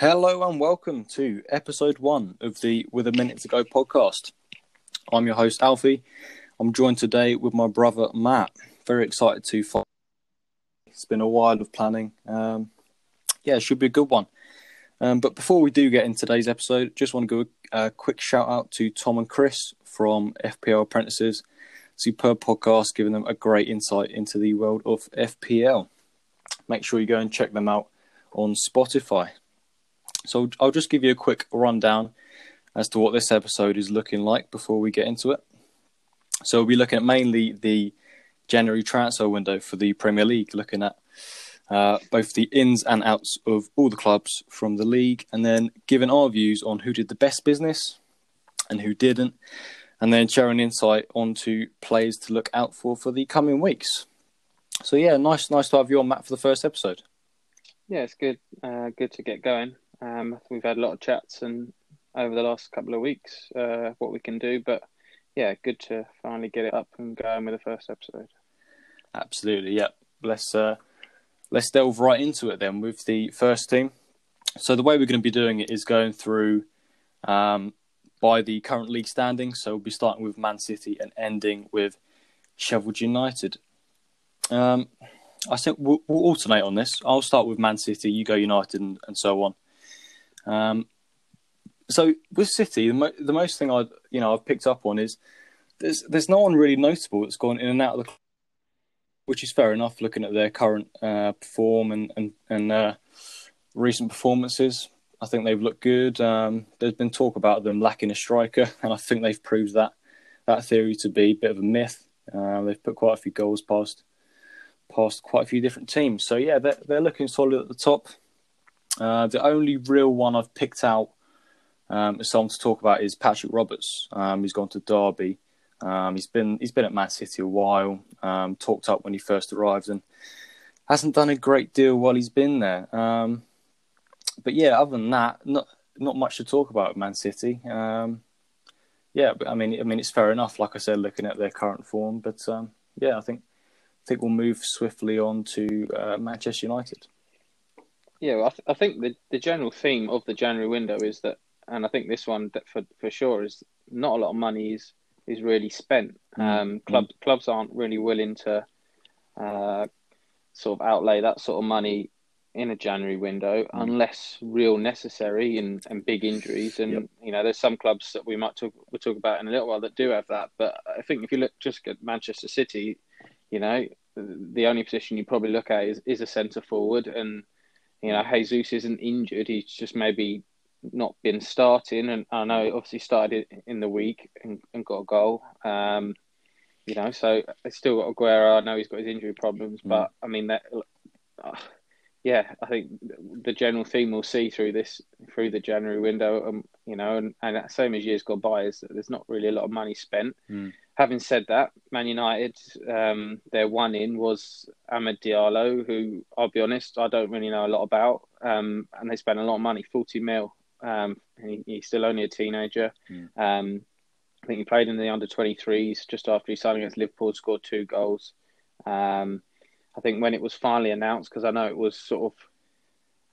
Hello and welcome to episode one of the With a Minute to Go podcast. I'm your host Alfie. I'm joined today with my brother Matt. Very excited to follow. It's been a while of planning. Um, yeah, it should be a good one. Um, but before we do get into today's episode, just want to give a, a quick shout out to Tom and Chris from FPL Apprentices. Superb podcast, giving them a great insight into the world of FPL. Make sure you go and check them out on Spotify. So I'll just give you a quick rundown as to what this episode is looking like before we get into it. So we'll be looking at mainly the January transfer window for the Premier League, looking at uh, both the ins and outs of all the clubs from the league, and then giving our views on who did the best business and who didn't, and then sharing insight onto players to look out for for the coming weeks. So yeah, nice, nice to have you on, Matt, for the first episode. Yeah, it's good. Uh, good to get going. Um, we've had a lot of chats and over the last couple of weeks uh, what we can do, but yeah, good to finally get it up and going with the first episode. Absolutely, yeah. Let's uh, let's delve right into it then with the first team. So the way we're going to be doing it is going through um, by the current league standing. So we'll be starting with Man City and ending with Sheffield United. Um, I think we'll, we'll, alternate on this. I'll start with Man City, you go United, and, and so on. Um, so with City, the, mo- the most thing I you know I've picked up on is there's there's no one really notable that's gone in and out of the, club which is fair enough looking at their current uh, form and and, and uh, recent performances. I think they've looked good. Um, there's been talk about them lacking a striker, and I think they've proved that that theory to be a bit of a myth. Uh, they've put quite a few goals past past quite a few different teams. So yeah, they're they're looking solid at the top. Uh, the only real one I've picked out um, as someone to talk about is Patrick Roberts. Um, he's gone to Derby. Um, he's been he's been at Man City a while. Um, talked up when he first arrived and hasn't done a great deal while he's been there. Um, but yeah, other than that, not not much to talk about at Man City. Um, yeah, but I mean, I mean, it's fair enough. Like I said, looking at their current form, but yeah, I think I think we'll move swiftly on to uh, Manchester United. Yeah, well, I, th- I, think the the general theme of the January window is that, and I think this one for for sure is not a lot of money is is really spent. Mm. Um, clubs mm. clubs aren't really willing to uh, sort of outlay that sort of money in a January window mm. unless real necessary and, and big injuries. And yep. you know, there's some clubs that we might talk we'll talk about in a little while that do have that. But I think if you look just at Manchester City, you know, the only position you probably look at is, is a centre forward and you know, Jesus isn't injured. He's just maybe not been starting. And I know he obviously started in the week and, and got a goal. Um, you know, so I still got Aguero. I know he's got his injury problems, mm. but I mean that. Uh, yeah, I think the general theme we'll see through this through the January window, um, you know, and, and same as years gone by, is that there's not really a lot of money spent. Mm having said that, Man United, um, their one in was Amad Diallo, who I'll be honest, I don't really know a lot about. Um, and they spent a lot of money, 40 mil. Um, he, he's still only a teenager. Mm. I think he played in the under 23s just after he signed against Liverpool, scored two goals. Um, I think when it was finally announced, because I know it was sort of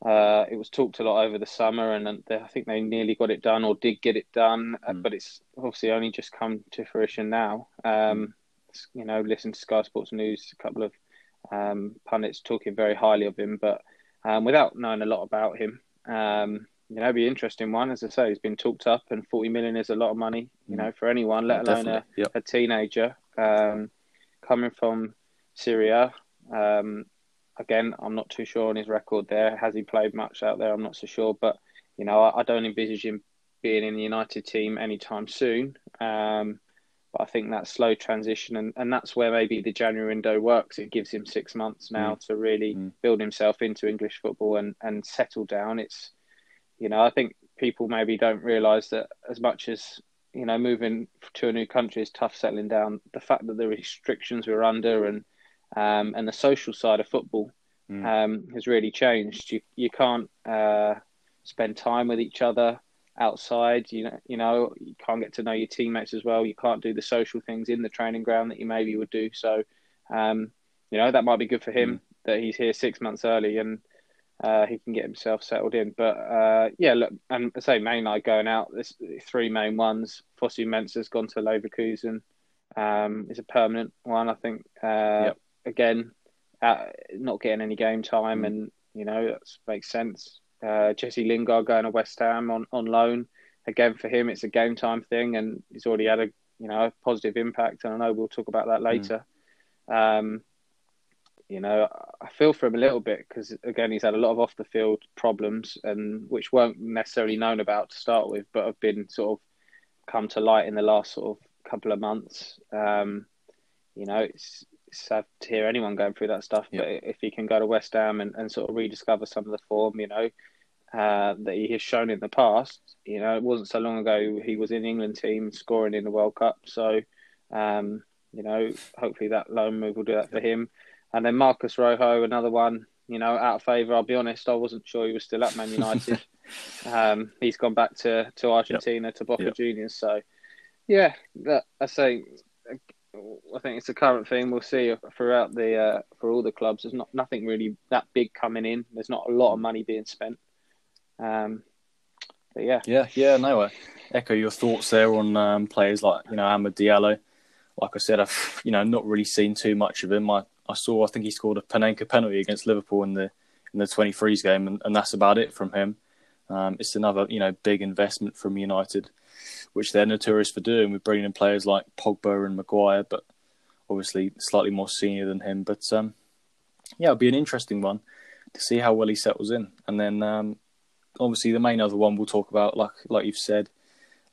uh, it was talked a lot over the summer, and they, I think they nearly got it done or did get it done, mm. but it's obviously only just come to fruition now. Um, you know, listen to Sky Sports News, a couple of um, pundits talking very highly of him, but um, without knowing a lot about him, um, you know, it'd be an interesting one. As I say, he's been talked up, and 40 million is a lot of money, you mm. know, for anyone, let alone a, yep. a, teenager um, coming from Syria. Um, again, I'm not too sure on his record there. Has he played much out there? I'm not so sure, but you know, I, I don't envisage him being in the United team anytime soon. Um, but I think that slow transition, and, and that's where maybe the January window works. It gives him six months now mm. to really mm. build himself into English football and, and settle down. It's, you know, I think people maybe don't realise that as much as you know, moving to a new country is tough settling down. The fact that the restrictions we're under and um, and the social side of football mm. um, has really changed. You you can't uh, spend time with each other outside. You know, you know, you can't get to know your teammates as well. You can't do the social things in the training ground that you maybe would do. So, um, you know, that might be good for him mm. that he's here six months early and uh, he can get himself settled in. But uh, yeah, look, and I say main night going out. There's three main ones. Fosu Mensah's gone to Leverkusen. Um, is a permanent one, I think. Uh, yep. Again, uh, not getting any game time, mm. and you know that makes sense. Uh, Jesse Lingard going to West Ham on, on loan. Again, for him, it's a game time thing, and he's already had a you know a positive impact. And I know we'll talk about that mm. later. Mm. Um, you know, I feel for him a little bit because again, he's had a lot of off the field problems, and which weren't necessarily known about to start with, but have been sort of come to light in the last sort of couple of months. Um, you know, it's, it's, sad to hear anyone going through that stuff, yeah. but if he can go to West Ham and, and sort of rediscover some of the form, you know, uh, that he has shown in the past, you know, it wasn't so long ago he was in England team scoring in the World Cup, so. Um, you know, hopefully that loan move will do that for him. And then Marcos Rojo, another one, you know, out of favour. I'll be honest, I wasn't sure he was still at Man United. um, he's gone back to, to Argentina, yep. to Boca yep. Juniors. So, yeah, that, I say, I think it's a current thing. We'll see throughout the uh, for all the clubs. There's not nothing really that big coming in. There's not a lot of money being spent. Um, but yeah, yeah, yeah. No, I echo your thoughts there on um, players like you know Amad Diallo. Like I said, I've you know not really seen too much of him. I I saw I think he scored a Panenka penalty against Liverpool in the in the 23s game, and, and that's about it from him. Um, it's another you know big investment from United, which they're notorious for doing with bringing in players like Pogba and Maguire, but obviously slightly more senior than him. But um, yeah, it'll be an interesting one to see how well he settles in, and then um, obviously the main other one we'll talk about, like like you've said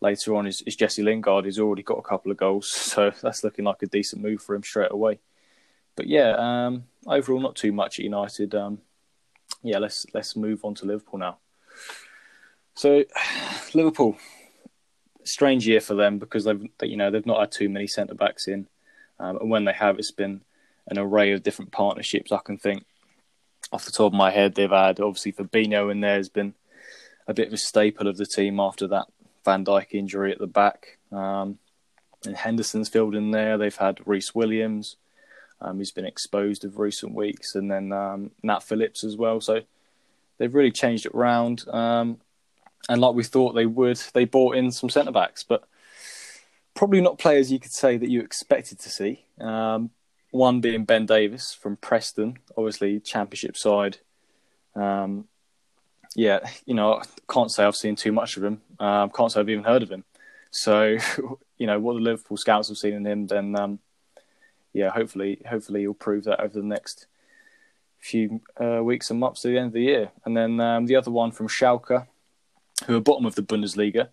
later on, is, is Jesse Lingard. He's already got a couple of goals, so that's looking like a decent move for him straight away but yeah, um, overall not too much at United. Um, yeah, let's let's move on to Liverpool now. So, Liverpool, strange year for them because they've you know they've not had too many centre backs in, um, and when they have, it's been an array of different partnerships. I can think off the top of my head, they've had obviously Fabinho in there has been a bit of a staple of the team after that Van Dijk injury at the back. Um, and Henderson's filled in there. They've had Rhys Williams um, who's been exposed of recent weeks, and then um, Nat Phillips as well. So they've really changed it around. Um, and like we thought they would, they bought in some centre backs, but probably not players you could say that you expected to see. Um, one being Ben Davies from Preston, obviously Championship side. Um, yeah, you know, I can't say I've seen too much of him. Um, can't say I've even heard of him. So, you know, what the Liverpool scouts have seen in him, then um, yeah, hopefully, hopefully he'll prove that over the next few uh, weeks and months to the end of the year. And then um, the other one from Schalke, who are bottom of the Bundesliga.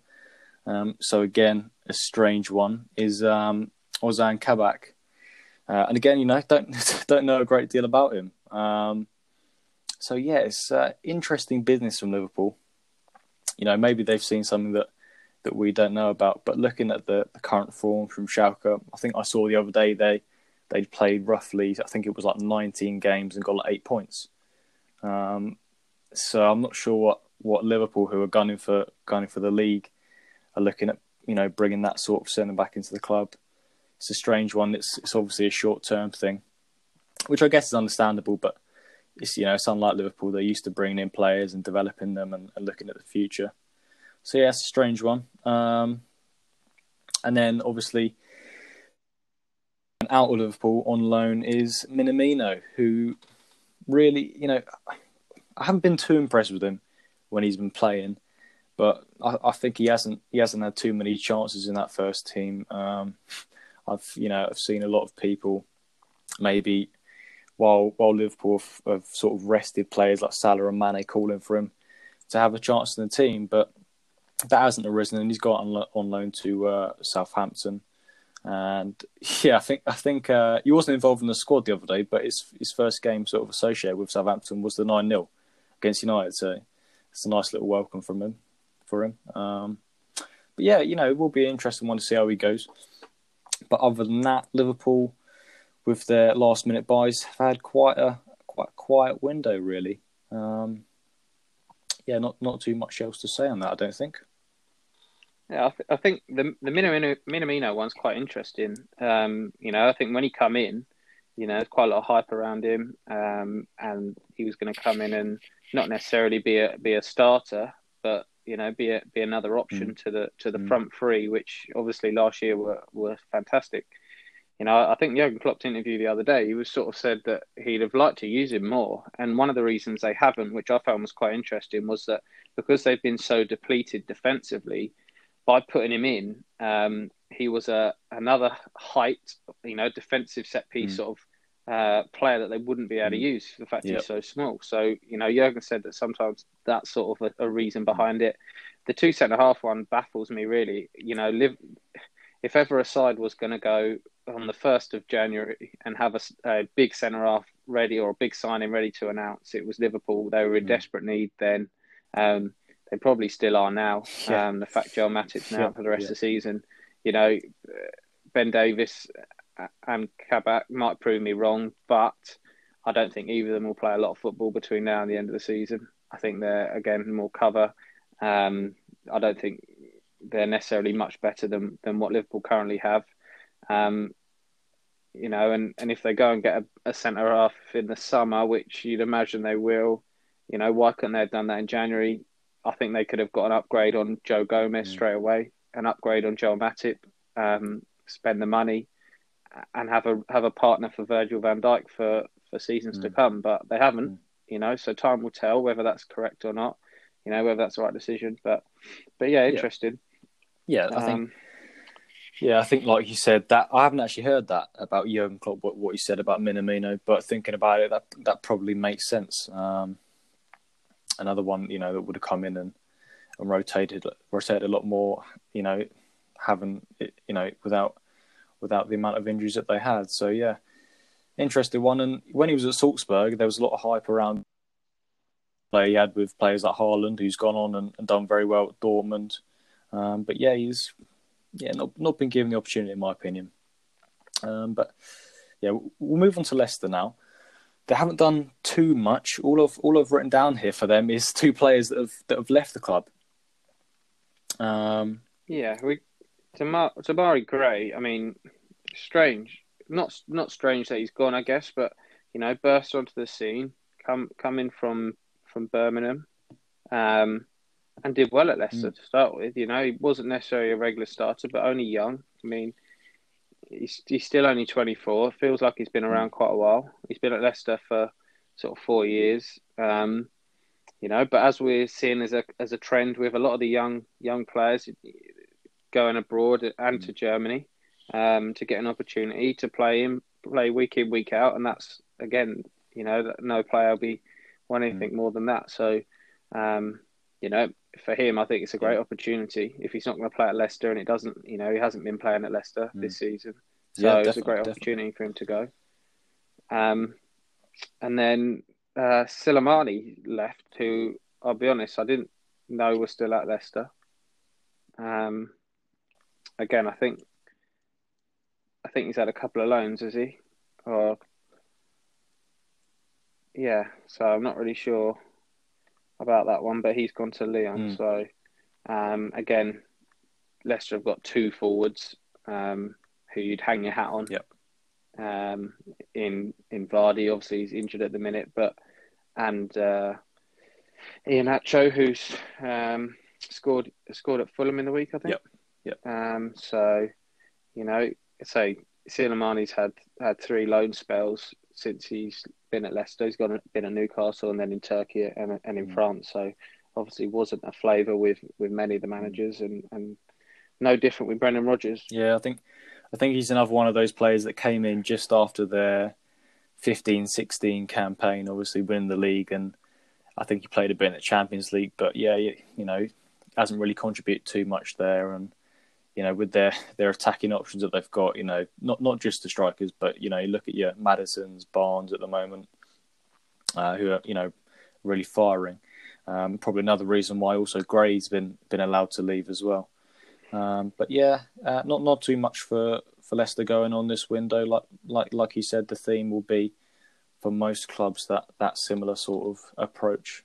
Um, so again, a strange one is um, Ozan Kabak. Uh, and again, you know, don't don't know a great deal about him. Um, so yeah, it's uh, interesting business from Liverpool. You know, maybe they've seen something that that we don't know about. But looking at the, the current form from Schalke, I think I saw the other day they they'd played roughly, I think it was like 19 games and got like eight points. Um, so I'm not sure what, what Liverpool, who are gunning for gunning for the league, are looking at. You know, bringing that sort of centre back into the club. It's a strange one. It's it's obviously a short term thing, which I guess is understandable. But it's you know it's unlike Liverpool. They're used to bringing in players and developing them and, and looking at the future. So yeah, it's a strange one. Um, and then obviously out of Liverpool on loan is Minamino, who really, you know, I haven't been too impressed with him when he's been playing, but I, I think he hasn't he hasn't had too many chances in that first team. Um, I've you know I've seen a lot of people maybe while while Liverpool have, have, sort of rested players like Salah and Mane calling for him to have a chance in the team, but that hasn't arisen, and he's got on, on loan to uh, Southampton. And yeah, I think I think uh, he wasn't involved in the squad the other day, but his his first game sort of associated with Southampton was the nine 0 against United. So it's a nice little welcome from him for him. Um, but yeah, you know, it will be an interesting one to see how he goes. But other than that, Liverpool with their last minute buys have had quite a quite quiet window really. Um, yeah, not not too much else to say on that, I don't think. Yeah, I, th- I think the the Minamino, Minamino one's quite interesting. Um, you know, I think when he come in, you know, there's quite a lot of hype around him, um, and he was going to come in and not necessarily be a be a starter, but you know, be a, be another option mm. to the to the mm. front three, which obviously last year were were fantastic. You know, I think Jurgen Klopp's interview the other day, he was sort of said that he'd have liked to use him more, and one of the reasons they haven't, which I found was quite interesting, was that because they've been so depleted defensively, by putting him in, um, he was a another height, you know, defensive set piece mm. sort of uh, player that they wouldn't be able to mm. use for the fact yep. he's so small. So, you know, Jurgen said that sometimes that's sort of a, a reason behind it. The two centre half one baffles me really. You know, live if ever a side was going to go on the first of January and have a, a big centre half ready or a big signing ready to announce, it was Liverpool. They were in mm. desperate need then. Um, they probably still are now. Yeah. Um, the fact Joel Matip's now yeah. for the rest yeah. of the season, you know, Ben Davies and Kabak might prove me wrong, but I don't think either of them will play a lot of football between now and the end of the season. I think they're again more cover. Um, I don't think they're necessarily much better than than what Liverpool currently have. Um, you know, and, and if they go and get a, a centre half in the summer, which you'd imagine they will, you know, why couldn't they have done that in January? I think they could have got an upgrade on Joe Gomez mm. straight away, an upgrade on Joel Matip, um, spend the money, and have a have a partner for Virgil van Dijk for, for seasons mm. to come. But they haven't, mm. you know. So time will tell whether that's correct or not. You know whether that's the right decision. But but yeah, interesting. Yeah, yeah I um, think. Yeah, I think like you said that I haven't actually heard that about Jurgen Klopp what, what you said about Minamino, but thinking about it, that that probably makes sense. Um, another one, you know, that would have come in and, and rotated rotated a lot more, you know, having you know without without the amount of injuries that they had. So yeah, interesting one. And when he was at Salzburg, there was a lot of hype around play he had with players like Haaland, who's gone on and, and done very well at Dortmund. Um, but yeah, he's yeah not not been given the opportunity in my opinion. Um, but yeah, we'll move on to Leicester now. They haven't done too much. All of all I've written down here for them is two players that have that have left the club. Um, yeah, we Tamar- Gray, I mean, strange. Not not strange that he's gone, I guess, but you know, burst onto the scene, come coming from from Birmingham, um, and did well at Leicester mm. to start with. You know, he wasn't necessarily a regular starter, but only young. I mean, he's he's still only twenty four. Feels like he's been around mm. quite a while. He's been at Leicester for sort of four years. Um, you know, but as we're seeing as a as a trend with a lot of the young young players, going abroad and to mm. Germany um, to get an opportunity to play him, play week in, week out, and that's again, you know, no player will be want anything mm. more than that. So, um, you know, for him, I think it's a great opportunity. If he's not going to play at Leicester, and it doesn't, you know, he hasn't been playing at Leicester mm. this season, so yeah, it's a great definitely. opportunity for him to go. Um, and then uh, Slimani left, who I'll be honest, I didn't know was still at Leicester. Um, again, I think I think he's had a couple of loans, has he? Or yeah, so I'm not really sure about that one, but he's gone to Lyon. Mm. So um, again, Leicester have got two forwards um, who you'd hang your hat on. Yep. Um, in in Vardy, obviously he's injured at the minute, but and uh, Iheanacho, who's um, scored scored at Fulham in the week, I think. Yep. Yep. Um, so, you know, say Slimani's had had three loan spells since he's been at Leicester. He's gone been at Newcastle and then in Turkey and, and in mm. France. So obviously wasn't a flavour with, with many of the managers and, and no different with Brendan Rodgers. Yeah, I think I think he's another one of those players that came in just after their 15-16 campaign, obviously winning the league and I think he played a bit in the Champions League, but yeah, you, know, hasn't really contributed too much there and you know, with their their attacking options that they've got, you know, not not just the strikers, but you know, you look at your Maddisons, Barnes at the moment, uh, who are you know really firing. Um, probably another reason why also Gray's been been allowed to leave as well. Um, but yeah, uh, not not too much for, for Leicester going on this window. Like like like you said, the theme will be for most clubs that that similar sort of approach.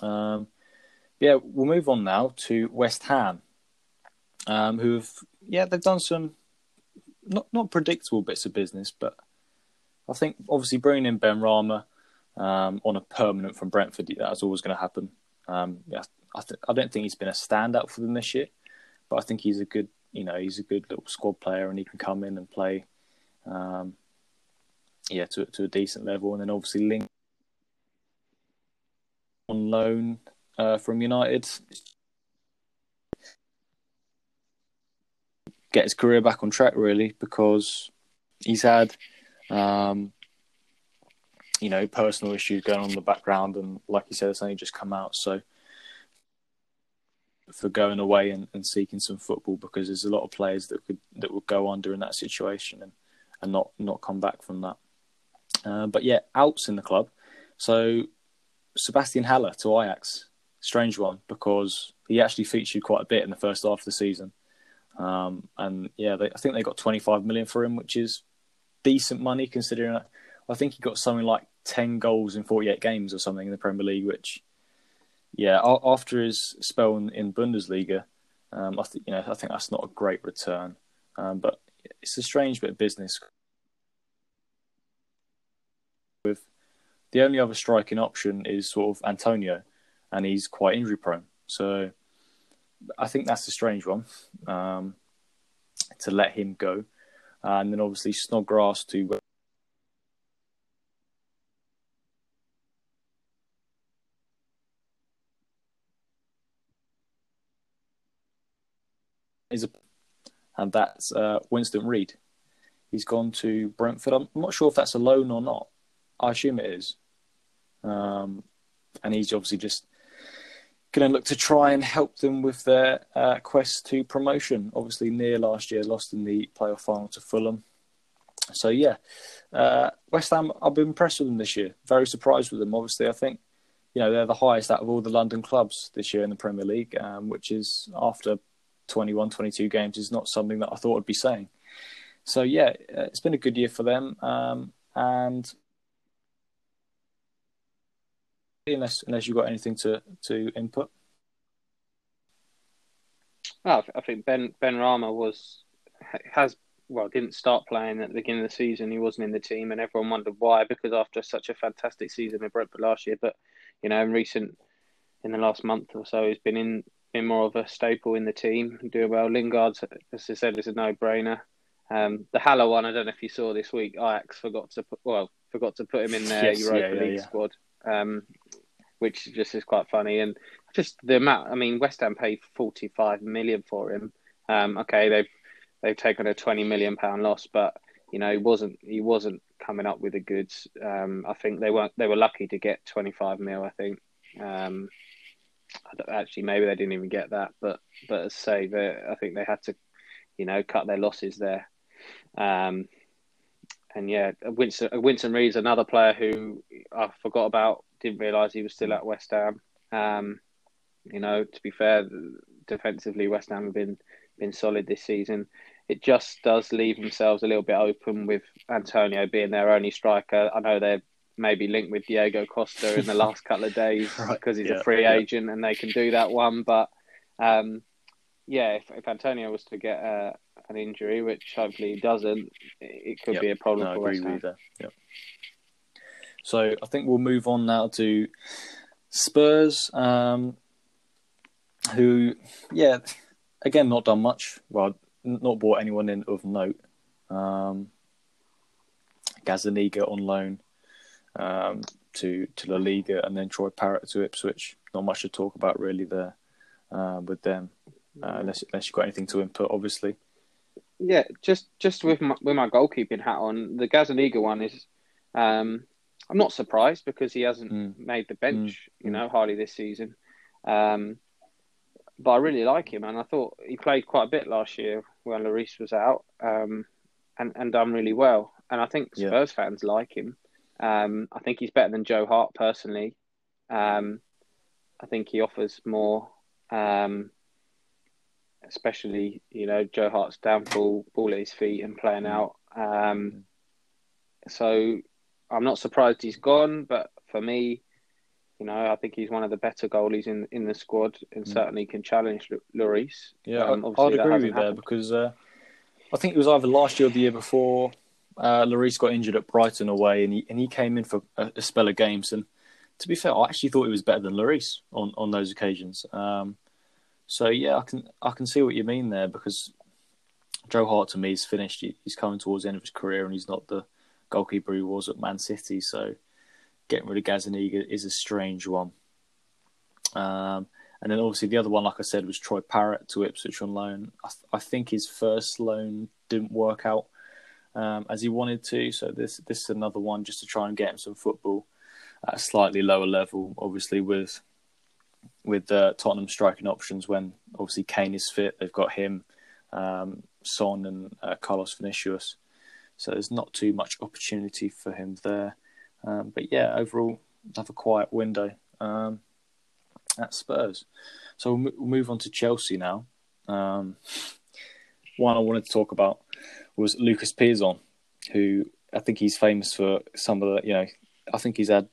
Um, yeah, we'll move on now to West Ham um, who've yeah they've done some not not predictable bits of business, but I think obviously bringing in Benrahma um, on a permanent from Brentford, that's always going to happen. Um, I, th- I don't think he's been a standout for them this year, but I think he's a good, you know, he's a good little squad player and he can come in and play, um, yeah, to to a decent level. And then obviously Link on loan uh, from United. Get his career back on track, really, because he's had, um, you know, personal issues going on in the background, and like you said, it's only just come out. So, for going away and, and seeking some football, because there's a lot of players that could that would go under in that situation and and not not come back from that. Uh, but yeah, outs in the club. So Sebastian Haller to Ajax, strange one because he actually featured quite a bit in the first half of the season. Um, and yeah, they, I think they got 25 million for him, which is decent money considering. I think he got something like 10 goals in 48 games or something in the Premier League, which yeah, after his spell in, Bundesliga, um, I think you know I think that's not a great return, um, but it's a strange bit of business. With the only other striking option is sort of Antonio, and he's quite injury prone. So I think that's a strange one um, to let him go. And then obviously Snodgrass to is a, and that's uh, Winston Reid. He's gone to Brentford. I'm not sure if that's a loan or not. I assume it is. Um, and he's obviously just going to look to try and help them with their uh, quest to promotion. Obviously, near last year, lost in the playoff final to Fulham. So yeah, uh, West Ham. I've been impressed with them this year. Very surprised with them. Obviously, I think you know they're the highest out of all the London clubs this year in the Premier League, um, which is after 21, 22 games is not something that I thought I'd be saying. So yeah, uh, it's been a good year for them, um, and unless unless you've got anything to to input. Well, I think Ben Benrahma was has well didn't start playing at the beginning of the season. He wasn't in the team, and everyone wondered why because after such a fantastic season at Brentford last year, but you know in recent in the last month or so he's been in been more of a staple in the team, doing well. Lingard, as I said, is a no brainer. Um, the Haller one, I don't know if you saw this week. Ajax forgot to put well forgot to put him in their yes, Europa yeah, League yeah. squad. Um, which just is quite funny. And just the amount, I mean, West Ham paid 45 million for him. Um, okay, they've they've taken a 20 million pound loss, but you know, he wasn't he wasn't coming up with the goods. Um, I think they weren't they were lucky to get 25 mil. I think. Actually, maybe they didn't even get that, but but as I say, I think they had to, you know, cut their losses there. Um, and yeah, Winston Winston Reid's another player who I forgot about didn't realise he was still at West Ham. Um, you know, to be fair, defensively, West Ham have been been solid this season. It just does leave themselves a little bit open with Antonio being their only striker. I know they're maybe linked with Diego Costa in the last couple of days right. because he's yeah, a free yeah. agent and they can do that one. But um, yeah, if, if, Antonio was to get uh, an injury, which hopefully he doesn't, it could yep. be a problem no, for West Ham. Yep. So I think we'll move on now to Spurs, um, who, yeah, again, not done much. Well, not bought anyone in of note. Um, Gazzaniga on loan um, to to La Liga, and then Troy Parrott to Ipswich. Not much to talk about really there uh, with them, uh, unless unless you've got anything to input, obviously. Yeah, just just with my with my goalkeeping hat on, the Gazzaniga one is um, I'm not surprised because he hasn't mm. made the bench, mm. you know, hardly this season. Um, but I really like him, and I thought he played quite a bit last year when Lloris was out, um, and and done really well. And I think Spurs yeah. fans like him. Um, I think he's better than Joe Hart personally. Um, I think he offers more, um, especially you know Joe Hart's downfall, ball at his feet and playing mm. out. Um, so I'm not surprised he's gone, but for me, you know, I think he's one of the better goalies in in the squad, and mm. certainly can challenge Lloris. Yeah, um, I'd agree with you there because uh, I think it was either last year or the year before. Uh, Lloris got injured at Brighton away, and he and he came in for a, a, spell of games. And to be fair, I actually thought he was better than Lloris on, on those occasions. Um, so yeah, I can I can see what you mean there because Joe Hart to me is finished. He's coming towards the end of his career, and he's not the goalkeeper he was at Man City. So getting rid of Gazzaniga is a strange one. Um, and then obviously the other one, like I said, was Troy Parrott to Ipswich on loan. I, th- I think his first loan didn't work out um, as he wanted to, so this this is another one just to try and get him some football at a slightly lower level. Obviously with with uh, Tottenham striking options when obviously Kane is fit, they've got him, um, Son, and uh, Carlos Vinicius. So there's not too much opportunity for him there. Um, but yeah, overall, have a quiet window. Um, at Spurs. So we'll, move on to Chelsea now. Um, one I wanted to talk about was Lucas Piazon, who I think he's famous for some of the, you know, I think he's had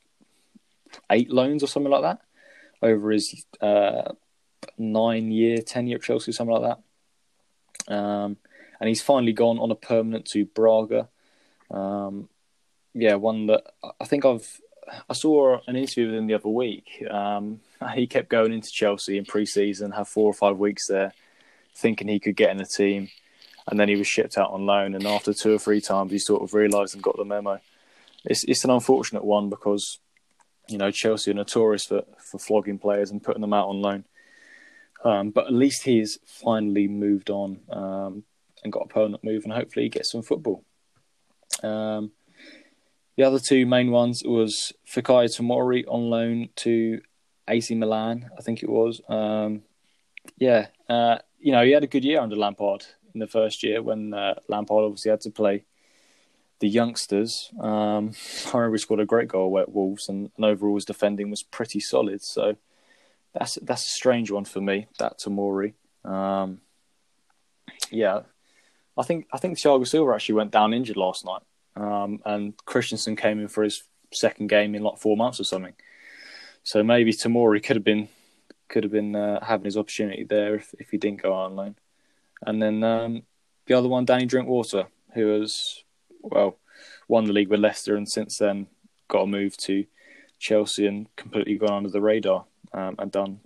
eight loans or something like that over his uh, nine year, ten year at Chelsea, something like that. Um, and he's finally gone on a permanent to Braga. Um, yeah, one that I think I've I saw an interview with him the other week. Um, he kept going into Chelsea in pre-season, had four or five weeks there, thinking he could get in the team, and then he was shipped out on loan. And after two or three times, he sort of realised and got the memo. It's it's an unfortunate one because you know Chelsea are notorious for for flogging players and putting them out on loan. Um, but at least he's finally moved on um, and got a permanent move, and hopefully he gets some football. Um, the other two main ones was Fikayo Tomori on loan to AC Milan, I think it was. Um, yeah, uh, you know, he had a good year under Lampard in the first year when uh, Lampard obviously had to play the youngsters. Um, I remember he scored a great goal at Wolves, and, and, overall his defending was pretty solid. So that's that's a strange one for me. That Tomori. Um, yeah, I think I think Thiago Silva actually went down injured last night. Um, and Christensen came in for his second game in like four months or something. So maybe Tomori could have been could have been uh, having his opportunity there if, if he didn't go on loan. And then um, the other one, Danny Drinkwater, who has well won the league with Leicester and since then got a move to Chelsea and completely gone under the radar um, and done.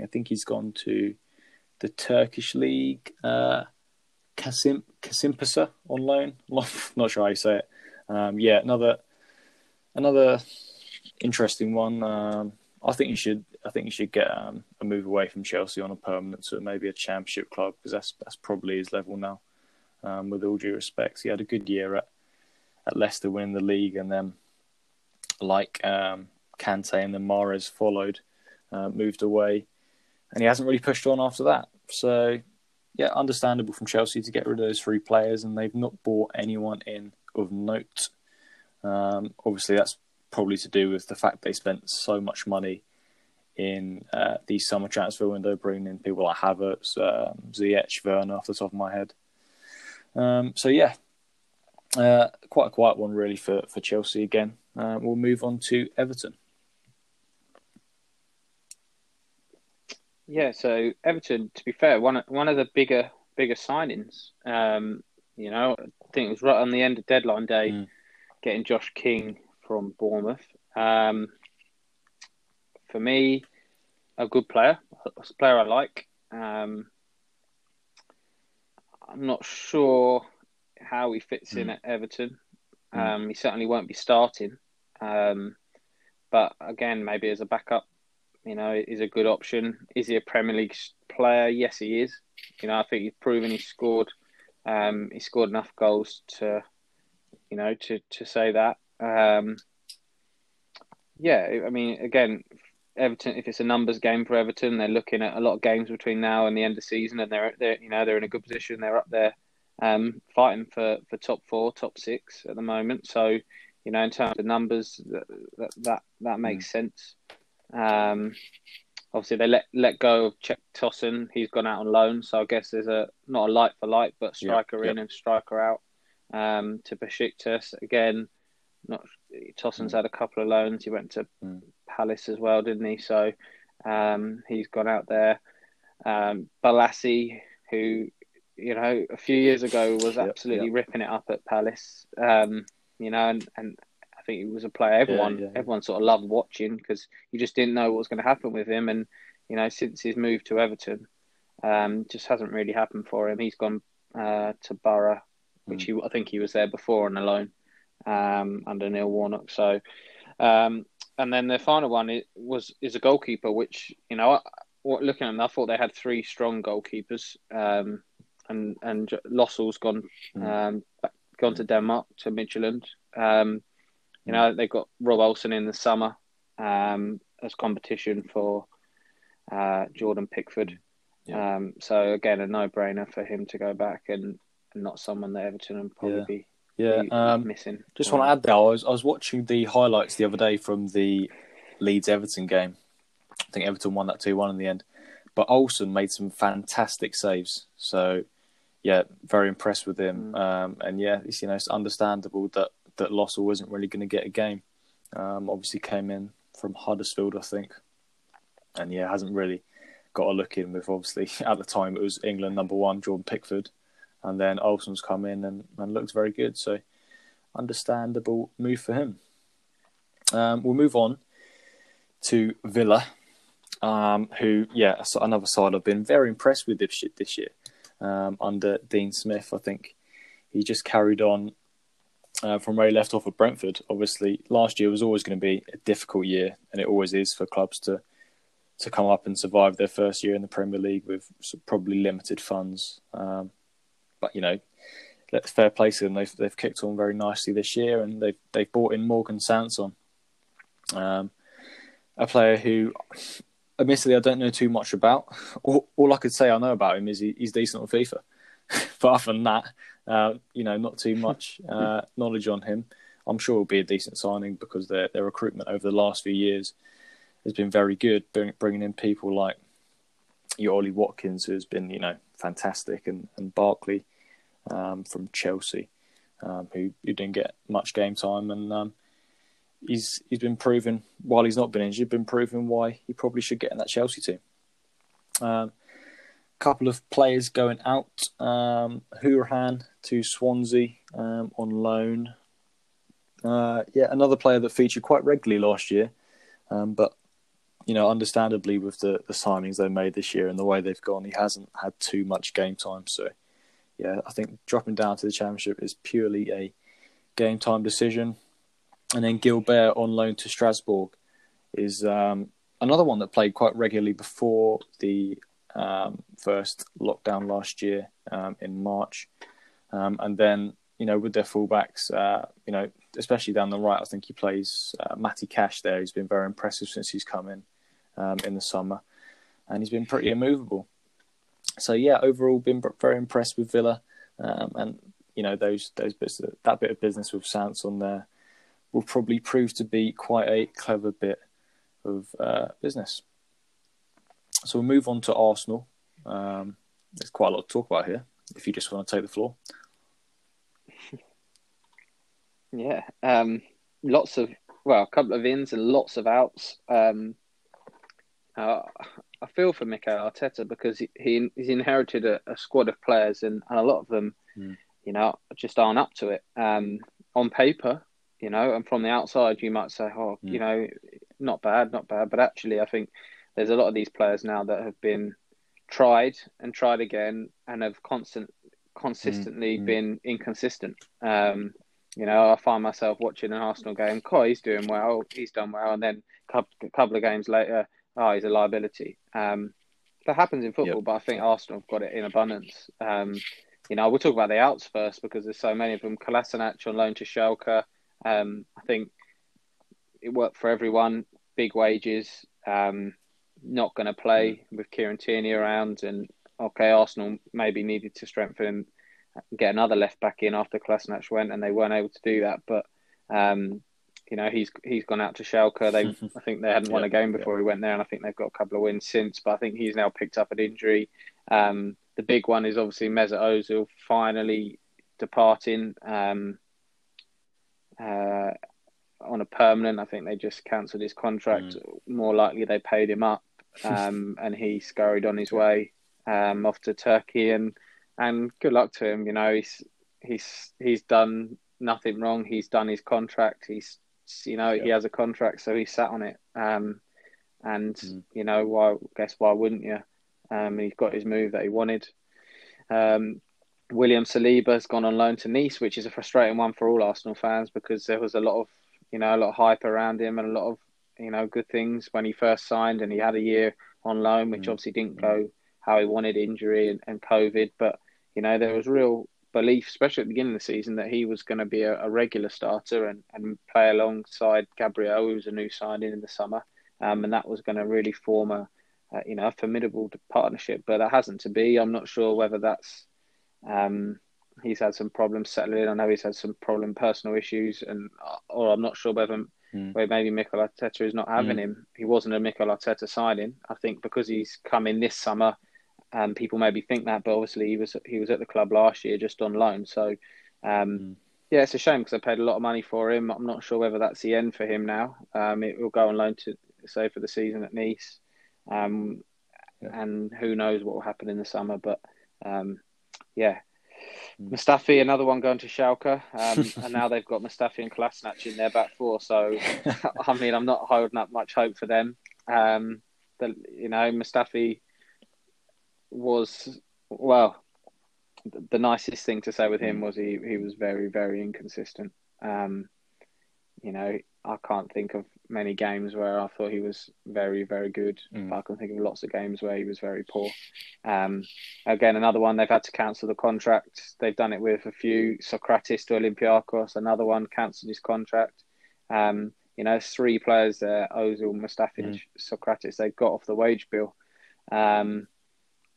I think he's gone to the Turkish league. Uh, Kasim Kasimpasa on loan. Not sure how you say it. Um, yeah, another another interesting one. Um, I think you should. I think he should get um, a move away from Chelsea on a permanent to maybe a Championship club because that's that's probably his level now. Um, with all due respect, he had a good year at at Leicester winning the league, and then like um, Kante and then Mahrez followed, uh, moved away, and he hasn't really pushed on after that. So yeah, understandable from Chelsea to get rid of those three players, and they've not bought anyone in of note. Um, obviously, that's probably to do with the fact they spent so much money in uh, the summer transfer window, bringing in people like Havertz, um, Ziyech, Werner, off the top of my head. Um, so yeah, uh, quite a quiet one really for for Chelsea again. Uh, we'll move on to Everton. Yeah, so Everton, to be fair, one one of the bigger bigger signings. Um, you know, I think it was right on the end of deadline day, mm. getting Josh King from Bournemouth. Um, for me, a good player, a player I like. Um, I'm not sure how he fits mm. in at Everton. Mm. Um, he certainly won't be starting. Um, but again, maybe as a backup, you know, is a good option. Is he a Premier League player? Yes, he is. You know, I think he's proven he scored. Um, he scored enough goals to, you know, to to say that. Um, yeah, I mean, again, Everton. If it's a numbers game for Everton, they're looking at a lot of games between now and the end of the season, and they're, they're you know they're in a good position. They're up there, um, fighting for, for top four, top six at the moment. So, you know, in terms of numbers, that that that, that makes mm. sense. Um, obviously, they let let go of Cenk Tosun. He's gone out on loan, so I guess there's a not a light for light, but striker yep, in yep. and striker out um, to Besiktas again. Not Tosun's mm. had a couple of loans. He went to mm. Palace as well, didn't he? So um, he's gone out there. Um, Bolasie, who you know, a few years ago was absolutely yep. ripping it up at Palace. Um, you know, and, and I think he was a player everyone yeah, yeah. everyone sort of loved watching because you just didn't know what was going to happen with him. And you know, since his move to Everton, um, just hasn't really happened for him. He's gone uh, to Boro, which Hmm. he I think he was there before on a loan um, under Neil Warnock. So, um, and then the final one is, was is a goalkeeper, which you know, what looking at them, I thought they had three strong goalkeepers, um, and and Lössl's gone Mm. um, gone to Denmark to Midtjylland. Um, you know, they've got Rob Olsen in the summer um, as competition for uh, Jordan Pickford. Yeah. Um, so again, a no-brainer for him to go back and, and not someone that Everton would probably Yeah. be, Yeah. Um, missing. just want to add there, I was I was watching the highlights the other day from the Leeds Everton game. I think Everton won that two one in the end, but Olsen made some fantastic saves. So yeah, very impressed with him. Um, and yeah, it's you know it's understandable that that Lössl wasn't really going to get a game. Um, obviously came in from Huddersfield, I think, and yeah, hasn't really got a look in with obviously at the time it was England number one Jordan Pickford, and then Olsen's come in and, and looked very good. So understandable move for him. Um, we'll move on to Villa, um, who, yeah, another side I've been very impressed with this, this year um, under Dean Smith. I think he just carried on uh, from where he left off at Brentford. Obviously, last year was always going to be a difficult year, and it always is for clubs to to come up and survive their first year in the Premier League with probably limited funds. Um, but you know, let's fair play to them. They've they've kicked on very nicely this year, and they've they've brought in Morgan Sanson, um, a player who, admittedly, I don't know too much about. All, all I could say I know about him is he, he's decent on FIFA. but other than that, uh, you know, not too much uh, knowledge on him. I'm sure it'll be a decent signing because their their recruitment over the last few years has been very good, bringing in people like your Ollie Watkins, who's been you know fantastic, and and Barkley um, from Chelsea, um, who, who didn't get much game time, and um, he's he's been proven while he's not been injured, been proven why he probably should get in that Chelsea team. Um, couple of players going out, um, Hourihane to Swansea um, on loan. Uh, yeah, another player that featured quite regularly last year, um, but you know, understandably with the, the signings they made this year and the way they've gone, he hasn't had too much game time. So, yeah, I think dropping down to the Championship is purely a game time decision. And then Guilbert on loan to Strasbourg is um, another one that played quite regularly before the um, first lockdown last year um, in March. Um, and then, you know, with their fullbacks, uh, you know, especially down the right, I think he plays uh, Matty Cash there. He's been very impressive since he's come in um, in the summer, and he's been pretty immovable. So yeah, overall, been very impressed with Villa, um, and you know those those bits of, that bit of business with Sanson there will probably prove to be quite a clever bit of uh, business. So we'll move on to Arsenal. Um, there's quite a lot to talk about here. If you just want to take the floor. Yeah, um, lots of well, a couple of ins and lots of outs. Um, uh, I feel for Mikel Arteta because he, he he's inherited a, a squad of players and, and a lot of them, Mm. you know, just aren't up to it. Um, on paper, you know, and from the outside, you might say, oh, Mm. you know, not bad, not bad. But actually, I think there's a lot of these players now that have been tried and tried again and have constant, consistently Mm. been inconsistent. Um, you know, I find myself watching an Arsenal game. Oh, he's doing well. He's done well, and then a couple, couple of games later, oh, he's a liability. Um, that happens in football, Yep. but I think Arsenal have got it in abundance. Um, you know, we'll talk about the outs first because there's so many of them. Kolasinac on loan to Schalke. Um, I think it worked for everyone. Big wages. Um, not going to play with Kieran Tierney around, and okay, Arsenal maybe needed to strengthen, get another left back in after Kolasinac went, and they weren't able to do that. But um, you know, he's he's gone out to Schalke. They, I think they hadn't won a game before he went there, and I think they've got a couple of wins since. But I think he's now picked up an injury. Um, the big one is obviously Mesut Ozil finally departing um, uh, on a permanent. I think they just cancelled his contract. More likely, they paid him up, um, and he scurried on his way um, off to Turkey. And and good luck to him. You know, he's he's he's done nothing wrong. He's done his contract. He's you know he has a contract, so he sat on it. Um, and mm. you know why? Guess why wouldn't you? Um, he's got his move that he wanted. Um, William Saliba has gone on loan to Nice, which is a frustrating one for all Arsenal fans because there was a lot of you know a lot of hype around him and a lot of you know good things when he first signed, and he had a year on loan, which mm. obviously didn't go how he wanted, injury and, and COVID. But you know there was real belief, especially at the beginning of the season, that he was going to be a, a regular starter and, and play alongside Gabriel, who was a new signing in the summer, um, and that was going to really form a, a, you know a formidable partnership. But that hasn't to be. I'm not sure whether that's um, he's had some problems settling. In. I know he's had some problem personal issues, and or I'm not sure whether. Mm. Maybe Mikel Arteta is not having mm. him. He wasn't a Mikel Arteta signing. I think because he's come in this summer, um, people maybe think that, but obviously he was he was at the club last year just on loan. So um, mm. yeah, it's a shame because I paid a lot of money for him. I'm not sure whether that's the end for him now. Um, it will go on loan to say for the season at Nice, um, yeah. and who knows what will happen in the summer. But um, yeah. Mm. Mustafi, another one going to Schalke, um, and now they've got Mustafi and Kolasinac in their back four. So, I mean, I'm not holding up much hope for them. Um, but you know, Mustafi was well. The nicest thing to say with him was he he was very very inconsistent. Um, you know, I can't think of many games where I thought he was very, very good. Mm. I can think of lots of games where he was very poor. Um, again, another one they've had to cancel the contract. They've done it with a few. Sokratis to Olympiacos, another one cancelled his contract. Um, you know, three players there: Ozil, Mustafi, mm. Sokratis. They got off the wage bill. Um,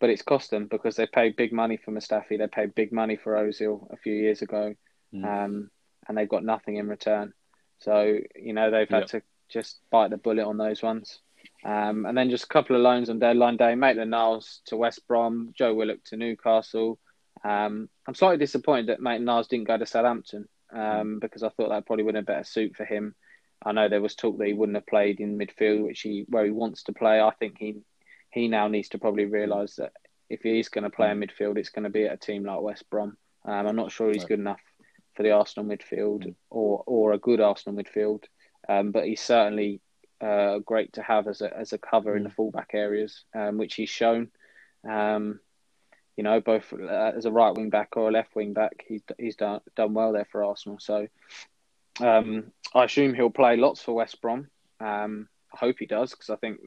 but it's cost them because they paid big money for Mustafi. They paid big money for Ozil a few years ago, mm. um, and they've got nothing in return. So you know they've had yep. to just bite the bullet on those ones. Um, and then just a couple of loans on deadline day: Maitland Niles to West Brom, Joe Willock to Newcastle. Um, I'm slightly disappointed that Maitland Niles didn't go to Southampton um, mm. because I thought that probably would have been a better suit for him. I know there was talk that he wouldn't have played in midfield, which he where he wants to play. I think he he now needs to probably realise that if he's going to play in midfield, it's going to be at a team like West Brom. Um, I'm not sure he's good enough for the Arsenal midfield mm. or or a good Arsenal midfield, um, but he's certainly uh, great to have as a as a cover mm. in the fullback areas, um, which he's shown. Um, you know, both uh, as a right wing back or a left wing back, he's he's done done well there for Arsenal. So um, I assume he'll play lots for West Brom. Um, I hope he does because I think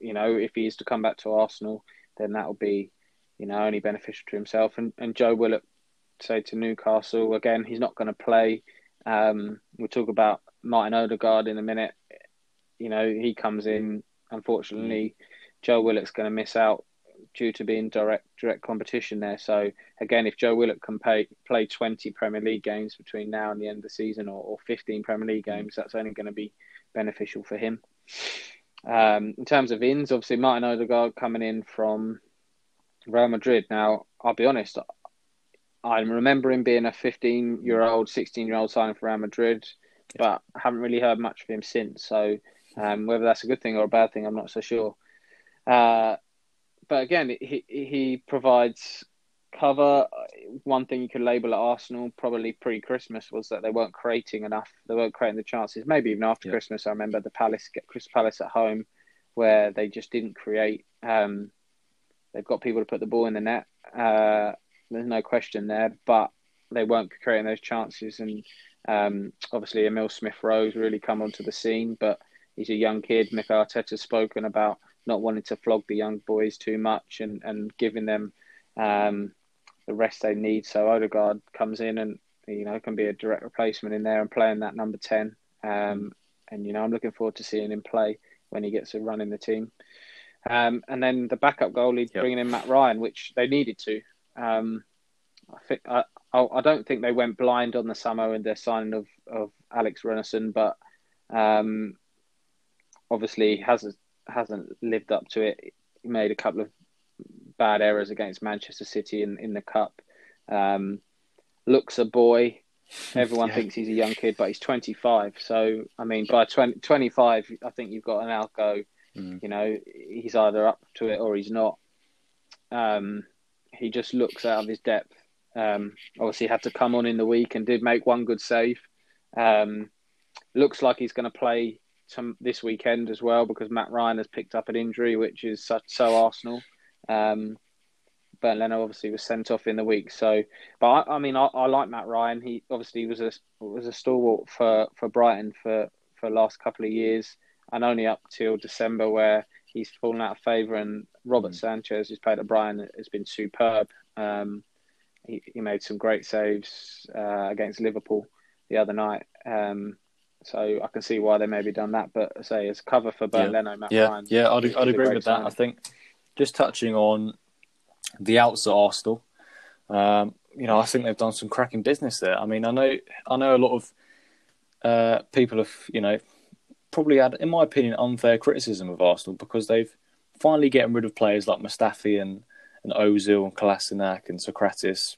you know, if he is to come back to Arsenal, then that will be, you know, only beneficial to himself. And and Joe Willock, say to Newcastle again, he's not going to play. Um, we'll talk about Martin Odegaard in a minute. You know, he comes in. Unfortunately, Joe Willock's going to miss out due to being direct direct competition there. So again, if Joe Willock can pay, play 20 Premier League games between now and the end of the season, or, or 15 Premier League games, that's only going to be beneficial for him. Um, in terms of ins, obviously Martin Odegaard coming in from Real Madrid. Now, I'll be honest, I remember him being a 15 year old, 16 year old signing for Real Madrid, but I haven't really heard much of him since. So, um, whether that's a good thing or a bad thing, I'm not so sure. Uh, but again, he he provides cover. One thing you could label at Arsenal probably pre Christmas was that they weren't creating enough. They weren't creating the chances. Maybe even after yeah. Christmas, I remember the Palace, Crystal Palace at home, where they just didn't create. Um, they've got people to put the ball in the net. Uh, there's no question there, but they weren't creating those chances. And um, obviously, Emil Smith Rowe's really come onto the scene, but he's a young kid. Mikel Arteta's spoken about not wanting to flog the young boys too much and, and giving them um, the rest they need. So Odegaard comes in and you know can be a direct replacement in there and playing that number ten. Um, and you know I'm looking forward to seeing him play when he gets a run in the team. Um, and then the backup goalie yep. bringing in Matt Ryan, which they needed to. Um, I think I, I don't think they went blind on the summer and their signing of, of Alex Runarsson, but um, obviously hasn't hasn't lived up to it. He made a couple of bad errors against Manchester City in, in the cup. Um, looks a boy. Everyone yeah. thinks he's a young kid, but he's 25. So, I mean, by 20, 25, I think you've got an go. Mm. You know, he's either up to it or he's not. Um, he just looks out of his depth. Um, obviously, had to come on in the week and did make one good save. Um, looks like he's going to play some this weekend as well because Matt Ryan has picked up an injury, which is such so Arsenal. Um, Bernd Leno obviously was sent off in the week. So, but I, I mean, I, I, like Matt Ryan. He obviously was a was a stalwart for, for Brighton for for the last couple of years, and only up till December where he's fallen out of favour. And Robert mm. Sanchez, who's played at Brighton, has been superb. Um, he, he made some great saves uh, against Liverpool the other night. Um, so I can see why they maybe done that. But say as cover for Bernd yeah. Leno, Matt yeah. Ryan. Yeah, I'd, I'd agree with that. I think just touching on the outs at Arsenal, um, you know, I think they've done some cracking business there. I mean, I know, I know a lot of uh, people have, you know, probably had, in my opinion, unfair criticism of Arsenal because they've finally getting rid of players like Mustafi and and Ozil and Kolasinac and Sokratis.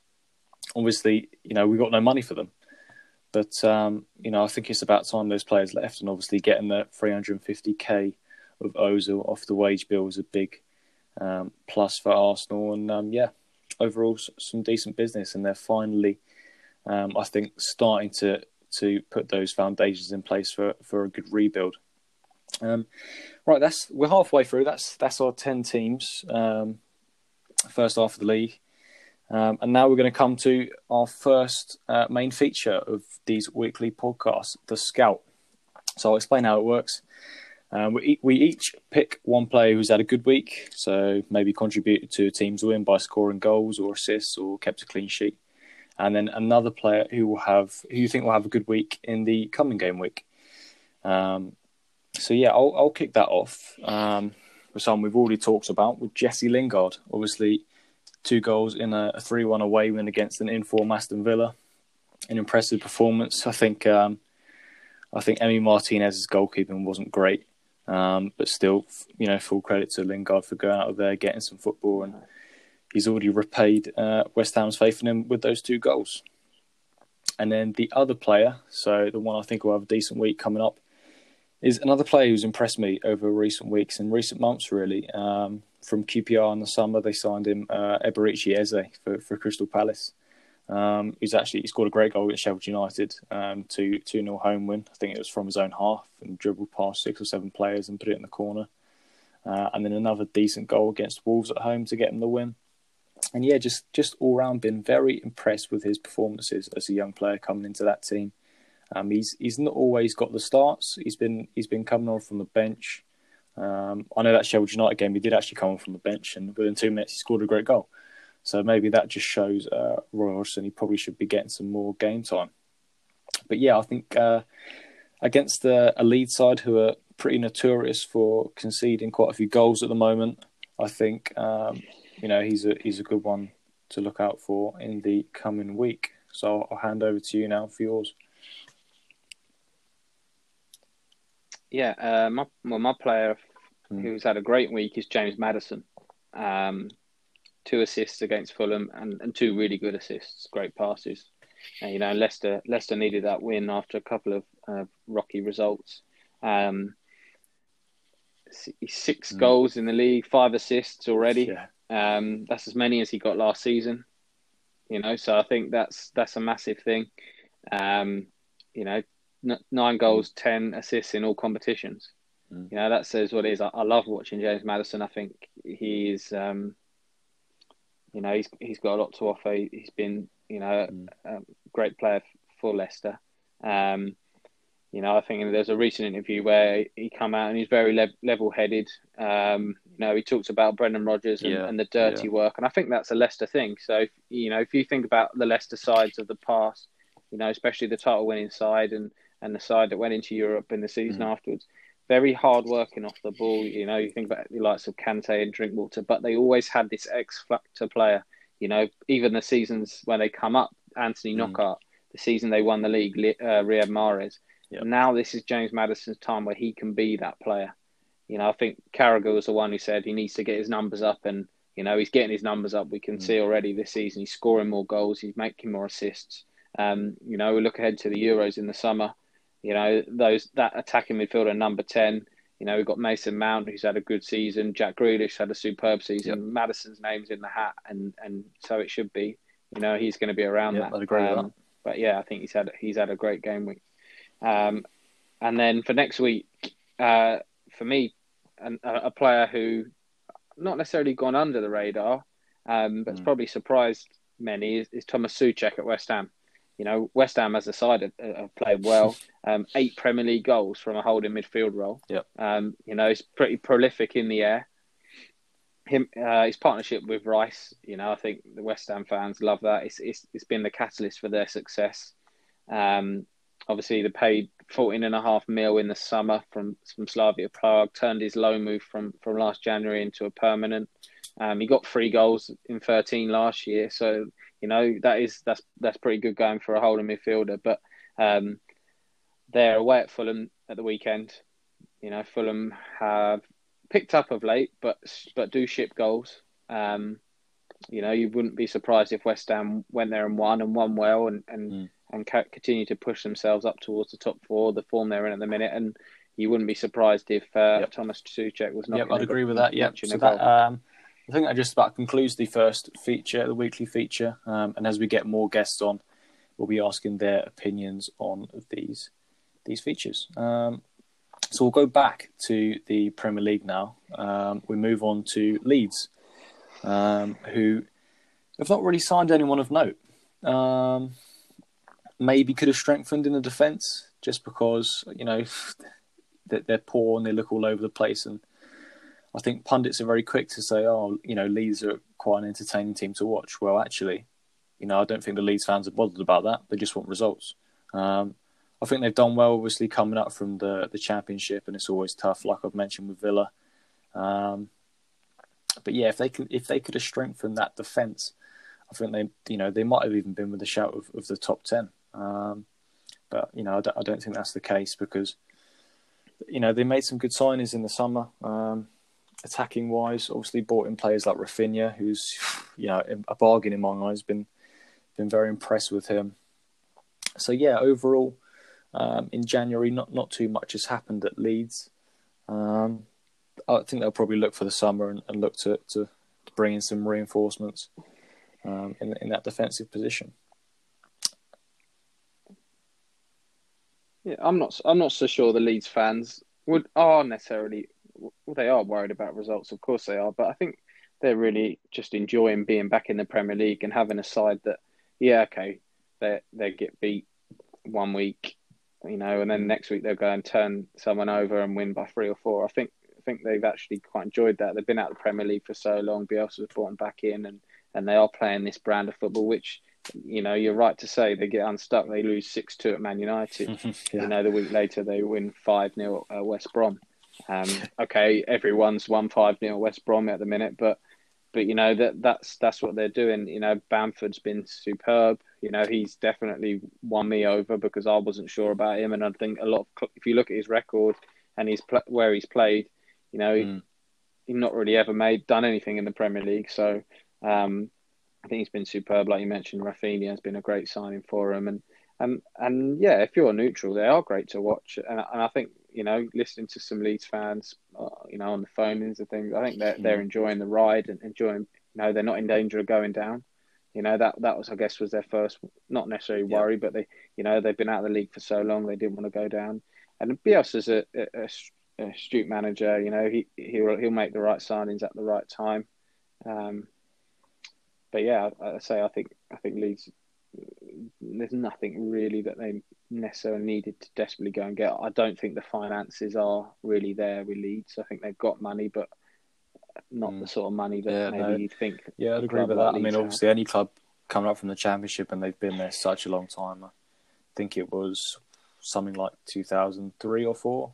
Obviously, you know, we got no money for them. But um, you know, I think it's about time those players left, and obviously getting the 350k of Ozil off the wage bill was a big um, plus for Arsenal. And um, yeah, overall some decent business, and they're finally, um, I think, starting to to put those foundations in place for for a good rebuild. Um, right, that's we're halfway through. That's that's our ten teams. Um, first half of the league. Um, and now we're going to come to our first uh, main feature of these weekly podcasts, the Scout. So I'll explain how it works. Um, we, we each pick one player who's had a good week, so maybe contributed to a team's win by scoring goals or assists or kept a clean sheet, and then another player who will have who you think will have a good week in the coming game week. Um, so yeah, I'll, I'll kick that off um, with someone we've already talked about with Jesse Lingard. Obviously, two goals in a, 3 1 away win against an inform Aston Villa. An impressive performance. I think um, I think Emi Martinez's goalkeeping wasn't great, um, but still, you know, full credit to Lingard for going out of there, getting some football, and he's already repaid uh, West Ham's faith in him with those two goals. And then the other player, so the one I think will have a decent week coming up, is another player who's impressed me over recent weeks and recent months, really. Um, from QPR in the summer. They signed him, uh, Eberechi Eze, for, for Crystal Palace. Um, he's actually he scored a great goal against Sheffield United, um, two two nil home win. I think it was from his own half and dribbled past six or seven players and put it in the corner. Uh, and then another decent goal against Wolves at home to get him the win. And yeah, just just all round been very impressed with his performances as a young player coming into that team. Um, he's he's not always got the starts. He's been he's been coming on from the bench. Um, I know that Sheffield United game, he did actually come on from the bench, and within two minutes, he scored a great goal. So maybe that just shows uh, Roy Hodgson he probably should be getting some more game time. But yeah, I think uh, against a Leeds side who are pretty notorious for conceding quite a few goals at the moment, I think um, you know he's a he's a good one to look out for in the coming week. So I'll hand over to you now for yours. Yeah, uh, my well, my player mm. who's had a great week is James Maddison. Um, two assists against Fulham and, and two really good assists, great passes. And, you know, Leicester Leicester needed that win after a couple of uh, rocky results. Um, six mm. goals in the league, five assists already. Yeah. Um, that's as many as he got last season. You know, so I think that's that's a massive thing. Um, you know, nine goals, mm. ten assists in all competitions. Mm. You know that says what it is. I, I, love watching James Maddison. I think he's, um, you know, he's he's got a lot to offer. He's been, you know, mm. a, great player for Leicester. Um, you know, I think there's a recent interview where he come out and he's very le- level-headed. Um, you know, he talks about Brendan Rodgers and, yeah, and the dirty yeah. work, and I think that's a Leicester thing. So, you know, if you think about the Leicester sides of the past, you know, especially the title-winning side and and the side that went into Europe in the season mm. afterwards. Very hard working off the ball. You know, you think about the likes of Kante and Drinkwater, but they always had this X factor player. You know, even the seasons when they come up, Anthony mm. Knockaert, the season they won the league, uh, Riyad Mahrez. Yep. Now this is James Maddison's time where he can be that player. You know, I think Carragher was the one who said he needs to get his numbers up, and you know he's getting his numbers up. We can mm. see already this season he's scoring more goals, he's making more assists. Um, you know, we look ahead to the Euros in the summer. You know, those that attacking midfielder number ten. You know, we've got Mason Mount who's had a good season. Jack Grealish had a superb season. Yep. Maddison's name's in the hat, and and so it should be. You know, he's going to be around yep, that. I'd agree um, with that. But yeah, I think he's had he's had a great game week. Um, and then for next week, uh, for me, an, a player who not necessarily gone under the radar, um, but mm. probably surprised many is, is, Thomas Soucek at West Ham. You know, West Ham as a side have, have played well. Um, eight Premier League goals from a holding midfield role. Yep. Um, you know, he's pretty prolific in the air. Him, uh, his partnership with Rice. You know, I think the West Ham fans love that. It's it's, it's been the catalyst for their success. Um, obviously, they paid fourteen and a half mil in the summer from from Slavia Prague. Turned his loan move from from last January into a permanent. Um, he got three goals in thirteen last year, so you know that is that's that's pretty good going for a holding midfielder. But um, they're away at Fulham at the weekend. You know, Fulham have picked up of late, but but do ship goals. Um, you know, you wouldn't be surprised if West Ham went there and won and won well and and, mm. and continue to push themselves up towards the top four, the form they're in at the minute. And you wouldn't be surprised if uh, yep. Thomas Soucek was not. Yep, I'd agree with that. Yeah, so that, um, I think that just about concludes the first feature, the weekly feature. Um, and as we get more guests on, we'll be asking their opinions on these these features. Um, so we'll go back to the Premier League now. Um, we move on to Leeds, um, who have not really signed anyone of note. Um, maybe could have strengthened in the defence just because you know that they're poor and they look all over the place. And I think pundits are very quick to say, "Oh, you know, Leeds are quite an entertaining team to watch." Well, actually, you know, I don't think the Leeds fans are bothered about that. They just want results. Um, I think they've done well, obviously coming up from the the championship, and it's always tough, like I've mentioned with Villa. Um, but yeah, if they could if they could have strengthened that defence, I think they you know they might have even been with the shout of, of the top ten. Um, but you know I don't, I don't, think that's the case because you know they made some good signings in the summer. Um, attacking wise, obviously bought in players like Raphinha, who's you know a bargain in my eyes. Been been very impressed with him. So yeah, overall, um, in January, not not too much has happened at Leeds. Um, I think they'll probably look for the summer and, and look to, to, to bring in some reinforcements um, in in that defensive position. Yeah, I'm not. I'm not so sure the Leeds fans would are necessarily. Well, they are worried about results, of course they are, but I think they're really just enjoying being back in the Premier League and having a side that, yeah, okay, they they get beat one week you know, and then next week they'll go and turn someone over and win by three or four. I think I think they've actually quite enjoyed that. They've been out of the Premier League for so long. Bielsa's brought them back in, and and they are playing this brand of football, which you know you're right to say they get unstuck. They lose six two at Man United. yeah. You know, the week later they win five 0 at West Brom. Um, okay, everyone's won five 0 West Brom at the minute, but but you know that that's that's what they're doing. You know, Bamford's been superb. You know, he's definitely won me over because I wasn't sure about him, and I think a lot. Of, if you look at his record and he's where he's played, you know, mm. he, he's not really ever made done anything in the Premier League. So um, I think he's been superb. Like you mentioned, Raphinha has been a great signing for him, and and and yeah, if you're neutral, they are great to watch. And, and I think you know, listening to some Leeds fans, uh, you know, on the phone and things, I think they're they're mm. enjoying the ride and enjoying. You know, they're not in danger of going down. You know that that was, I guess, was their first, not necessarily worry, yeah. but they, you know, they've been out of the league for so long, they didn't want to go down. And Bielsa's a, a, a astute manager. You know, he he'll he'll make the right signings at the right time. Um, but yeah, I, I say I think I think Leeds. There's nothing really that they necessarily needed to desperately go and get. I don't think the finances are really there with Leeds. I think they've got money, but not mm. the sort of money that yeah, maybe no. you'd think. Yeah, I'd agree with that. I mean, obviously, any club coming up from the Championship and they've been there such a long time. I think it was something like 2003 or four,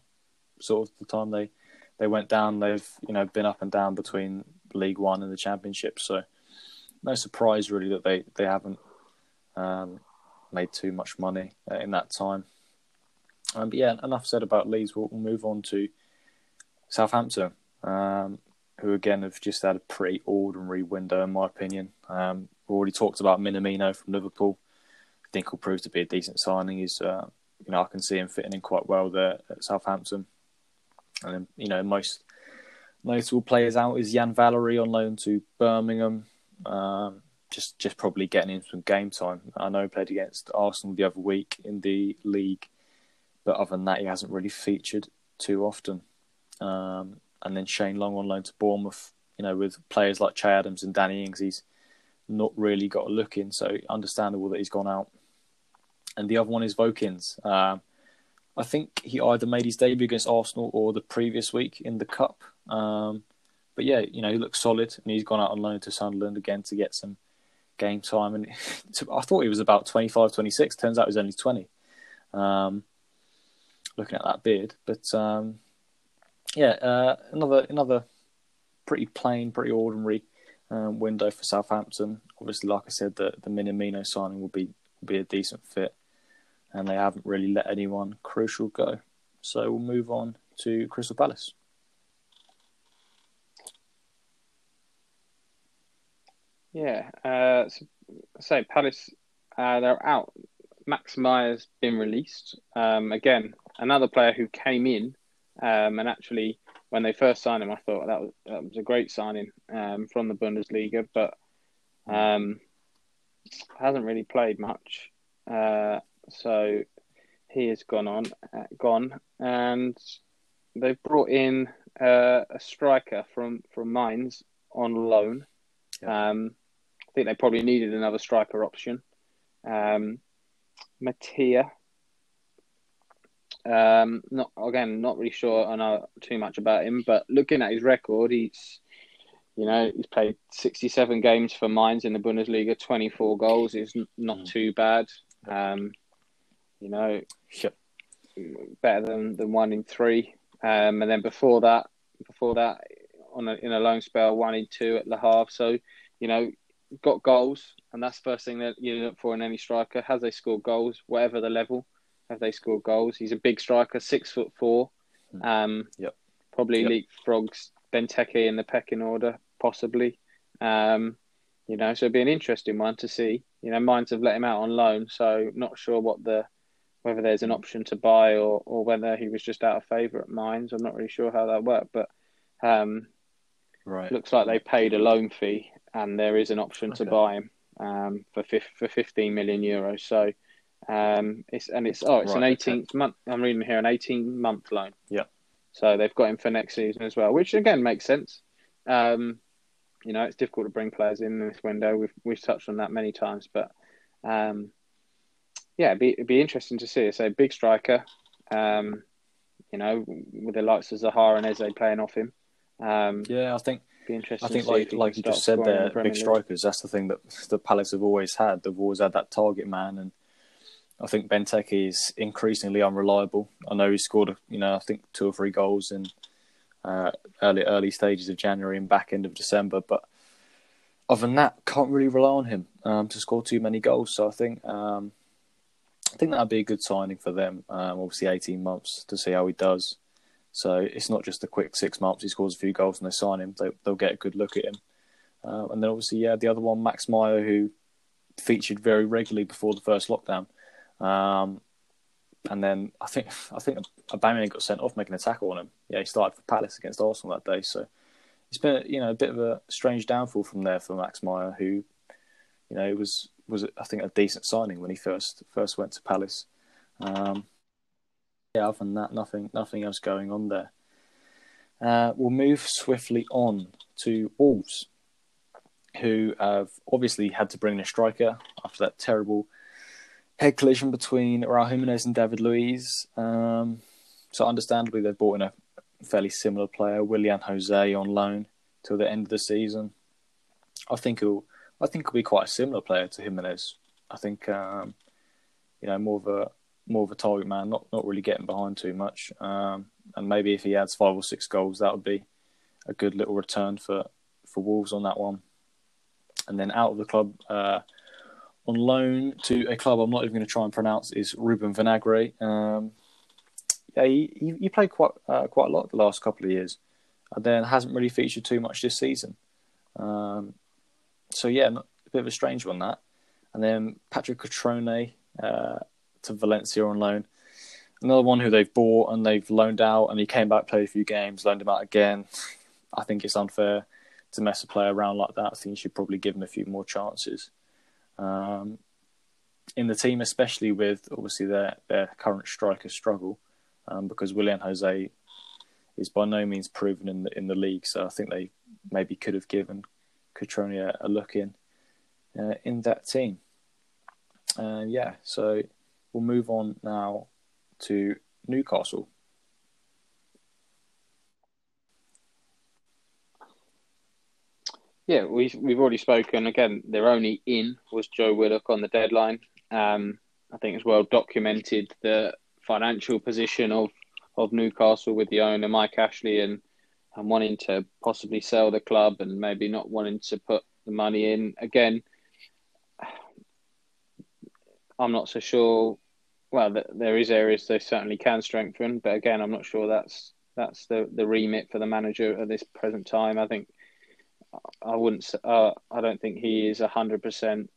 sort of the time they they went down. They've you know been up and down between League One and the Championship, so no surprise really that they they haven't um, made too much money uh, in that time. Um, but yeah, enough said about Leeds. We'll, we'll move on to Southampton. Um, who again have just had a pretty ordinary window, in my opinion. Um, we already talked about Minamino from Liverpool. I think he'll prove to be a decent signing. He's, uh, you know, I can see him fitting in quite well there at Southampton. and then you know most notable players out is Yan Valery on loan to Birmingham. Um, just just probably getting in some game time. I know he played against Arsenal the other week in the league, but other than that, he hasn't really featured too often. Um, and then Shane Long on loan to Bournemouth. You know, with players like Che Adams and Danny Ings, he's not really got a look in, so understandable that he's gone out. And the other one is Vokins. Um, I think he either made his debut against Arsenal or the previous week in the Cup. Um, but yeah, you know, he looks solid and he's gone out on loan to Sunderland again to get some game time. And I thought he was about 25, 26. Turns out he was only 20. Um, looking at that beard. But um, yeah, uh, another another pretty plain, pretty ordinary um, window for Southampton. Obviously, like I said, the, the Minamino signing will be will be a decent fit and they haven't really let anyone crucial go. So we'll move on to Crystal Palace. Yeah, uh, so, so Palace, uh, they're out. Max Meyer's been released. Um, again, another player who came in, um, and actually, when they first signed him, I thought that was, that was a great signing um, from the Bundesliga, but um, hasn't really played much. Uh, so he has gone on, uh, gone, and they've brought in uh, a striker from from Mainz on loan. Yeah. Um, think they probably needed another striker option. Um, Mateta. Um, not again, not really sure. I know too much about him, but looking at his record, he's you know he's played 67 games for Mainz in the Bundesliga, 24 goals is not mm. too bad. Um, you know, sure. better than, than one in three. Um, and then before that, before that, on a, in a loan spell, one in two at Le Havre. So, you know, got goals, and that's the first thing that you look for in any striker. Has they scored goals, whatever the level? Have they scored goals? He's a big striker, six foot four. Hmm. Um, yep. Probably yep. leapfrogs Benteke in the pecking order, possibly. Um, you know, so it'd be an interesting one to see. You know, Mainz have let him out on loan, so not sure what the whether there's an option to buy or, or whether he was just out of favour at Mainz. I'm not really sure how that worked, but um, right. looks like they paid a loan fee and there is an option okay. to buy him um, for for 15 million euros. So um, it's and it's oh it's right, an 18 okay. month. I'm reading here an 18 month loan. Yeah. So they've got him for next season as well, which again makes sense. Um, you know, it's difficult to bring players in this window. We've we've touched on that many times, but um, yeah, it'd be, it'd be interesting to see. So big striker, um, you know, with the likes of Zaha and Eze playing off him. Um, yeah, I think. Be interesting I think, like like you just said, there, big strikers. That's the thing that the Palace have always had. They've always had that target man, and I think Benteke is increasingly unreliable. I know he scored, you know, I think two or three goals in uh, early early stages of January and back end of December, but other than that, can't really rely on him um, to score too many goals. So I think um, I think that'd be a good signing for them. Um, obviously, 18 months to see how he does. So it's not just a quick six months. He scores a few goals and they sign him. They, will get a good look at him. Uh, and then obviously, yeah, the other one, Max Meyer, who featured very regularly before the first lockdown. Um, and then I think I think Aubameyang got sent off making a tackle on him. Yeah, he started for Palace against Arsenal that day. So it's been you know a bit of a strange downfall from there for Max Meyer, who you know was was I think a decent signing when he first first went to Palace. Um, yeah, other than that, nothing nothing else going on there. Uh, we'll move swiftly on to Wolves, who have obviously had to bring in a striker after that terrible head collision between Raul Jimenez and David Luiz. Um, so, understandably, they've brought in a fairly similar player, Willian Jose, on loan till the end of the season. I think he'll I think he'll be quite a similar player to Jimenez. I think um, you know more of a more of a target man, not not really getting behind too much. Um, and maybe if he adds five or six goals, that would be a good little return for for Wolves on that one. And then out of the club uh, on loan to a club I'm not even going to try and pronounce is Ruben Vinagre. Um, yeah, he, he, he played quite uh, quite a lot the last couple of years, and then hasn't really featured too much this season. Um, so yeah, a bit of a strange one that. And then Patrick Cutrone uh, to Valencia on loan. another one who they've bought and they've loaned out, and he came back, played a few games, loaned him out again. I think it's unfair to mess a player around like that. I think you should probably give him a few more chances. Um, in the team, especially with obviously their their current striker struggle, um, because Willian Jose is by no means proven in the in the league. So I think they maybe could have given Cutrone a, a look in uh, in that team. Uh, yeah, so we'll move on now to Newcastle. Yeah, we've we've already spoken. Again, their only in was Joe Willock on the deadline. Um, I think it's well documented the financial position of of Newcastle with the owner Mike Ashley and and wanting to possibly sell the club and maybe not wanting to put the money in again. I'm not so sure. Well, there is areas they certainly can strengthen, but again, I'm not sure that's that's the the remit for the manager at this present time. I think I wouldn't. Uh, I don't think he is hundred um, percent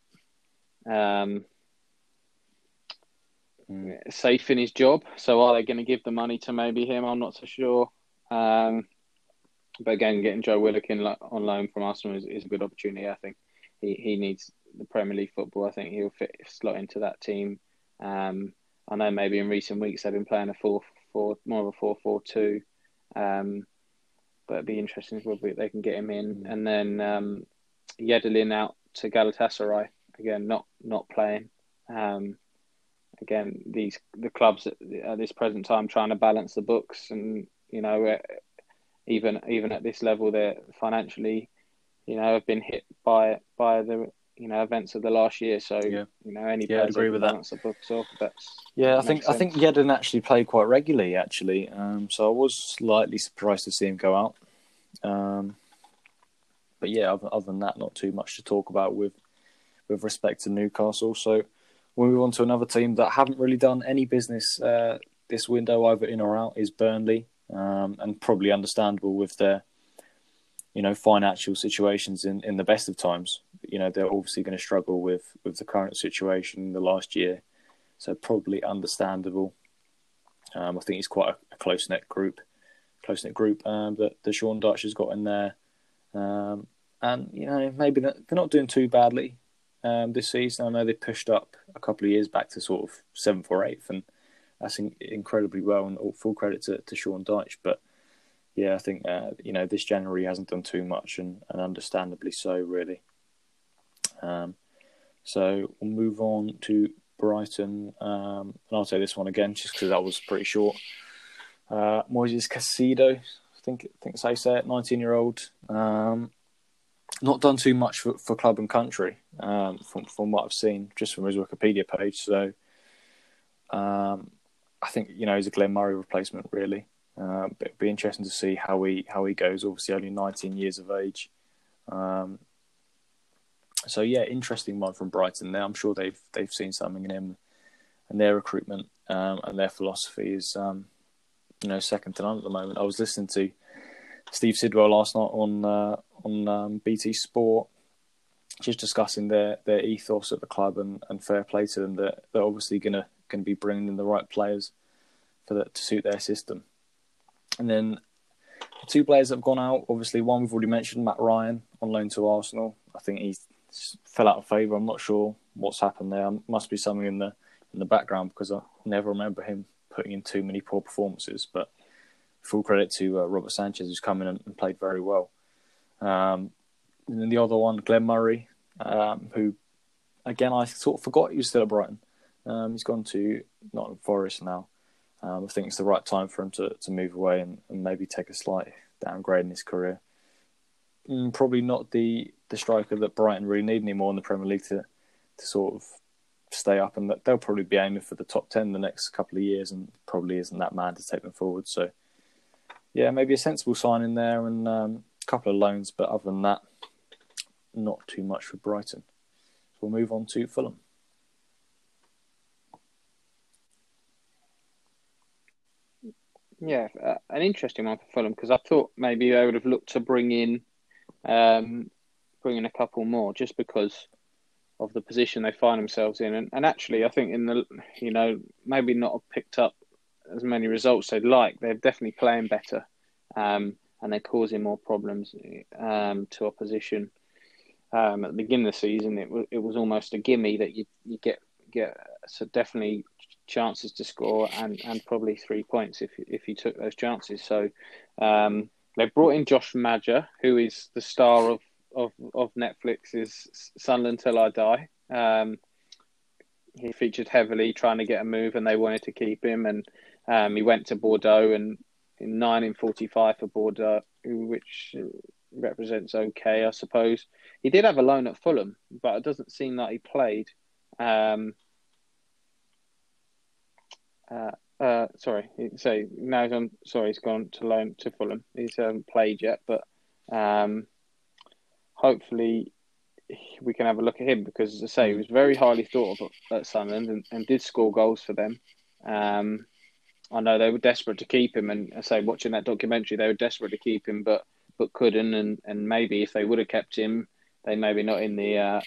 Mm. safe in his job. So are they going to give the money to maybe him? I'm not so sure. Um, but again, getting Joe Willock in on loan from Arsenal is, is, a good opportunity. I think he, he needs the Premier League football. I think he'll fit slot into that team. Um, I know maybe in recent weeks they've been playing a four four more of a four four two. Um, but it'd be interesting if they can get him in. Mm. And then um, Yedlin out to Galatasaray again, not not playing. Um, again, these the clubs at, at, this present time trying to balance the books, and you know, uh, even even at this level, they're financially, you know, have been hit by by the you know events of the last year. So yeah. you know, any yeah, I agree with that. off. That's yeah, I think sense. I think Yedlin actually played quite regularly actually. Um, so I was slightly surprised to see him go out. Um, but yeah, other, other than that, not too much to talk about with with respect to Newcastle. So we move on to another team that haven't really done any business uh, this window, either in or out, is Burnley, um, and probably understandable with their, you know, financial situations in, in the best of times. You know, they're obviously going to struggle with with the current situation in the last year, so probably understandable. Um, I think it's quite a, a close knit group, close knit group um, that the Sean Dyche has got in there, um, and you know maybe they're not doing too badly um, this season. I know they pushed up a couple of years back to sort of seventh or eighth, and that's in- incredibly well. And all, full credit to, to Sean Dyche. But yeah, I think uh, you know this January hasn't done too much, and, and understandably so, really. Um, so we'll move on to Brighton, um, and I'll say this one again just because that was pretty short. Uh, Moises Caicedo, I think I think I say it, nineteen year old. Um, not done too much for, for club and country um, from from what I've seen just from his Wikipedia page. So um, I think you know he's a Glenn Murray replacement really. Uh, it'd be interesting to see how he how he goes. Obviously, only 19 years of age. Um, so yeah, interesting one from Brighton. There, I'm sure they've they've seen something in him, and their recruitment um, and their philosophy is um, you know second to none at the moment. I was listening to Steve Sidwell last night on uh, on um, BT Sport, just discussing their, their ethos at the club and, and fair play to them. That they're obviously gonna gonna be bringing in the right players for that to suit their system. And then the two players that have gone out, obviously one we've already mentioned, Matt Ryan on loan to Arsenal. I think he fell out of favour. I'm not sure what's happened there. Must be something in the in the background because I never remember him putting in too many poor performances. But full credit to uh, Robert Sanchez, who's come in and, and played very well. Um, and then the other one, Glenn Murray, um, who, again, I sort of forgot he was still at Brighton. Um, he's gone to Nottingham Forest now. Um, I think it's the right time for him to, to move away and, and maybe take a slight downgrade in his career. Mm, probably not the, the striker that Brighton really need anymore in the Premier League to to sort of stay up, and that they'll probably be aiming for the top ten the next couple of years, and probably isn't that man to take them forward. So, yeah, maybe a sensible sign in there, and um, couple of loans, but other than that, not too much for Brighton. So we'll move on to Fulham. Yeah, uh, an interesting one for Fulham because I thought maybe they would have looked to bring in, um, bring in a couple more just because of the position they find themselves in, and, and actually I think in the you know maybe not have picked up as many results they'd like. They're definitely playing better, um, and they're causing more problems um, to opposition. Um, at the beginning of the season, it was it was almost a gimme that you you get get so definitely chances to score and, and probably three points if if you took those chances. So um, they brought in Josh Maja, who is the star of of, of Netflix's Sunderland Till I Die. Um, he featured heavily trying to get a move, and they wanted to keep him. And um, he went to Bordeaux, and in nine in forty-five for Bordeaux, which represents okay, I suppose. He did have a loan at Fulham, but it doesn't seem like he played. Um, uh, uh, sorry, so now he's on. Sorry, he's gone to loan to Fulham. He's hasn't played yet, but um, hopefully we can have a look at him because, as I say, he was very highly thought of at Sunderland and, and did score goals for them. Um, I know they were desperate to keep him, and I say watching that documentary, they were desperate to keep him, but but couldn't, and, and maybe if they would have kept him, they maybe not in the uh,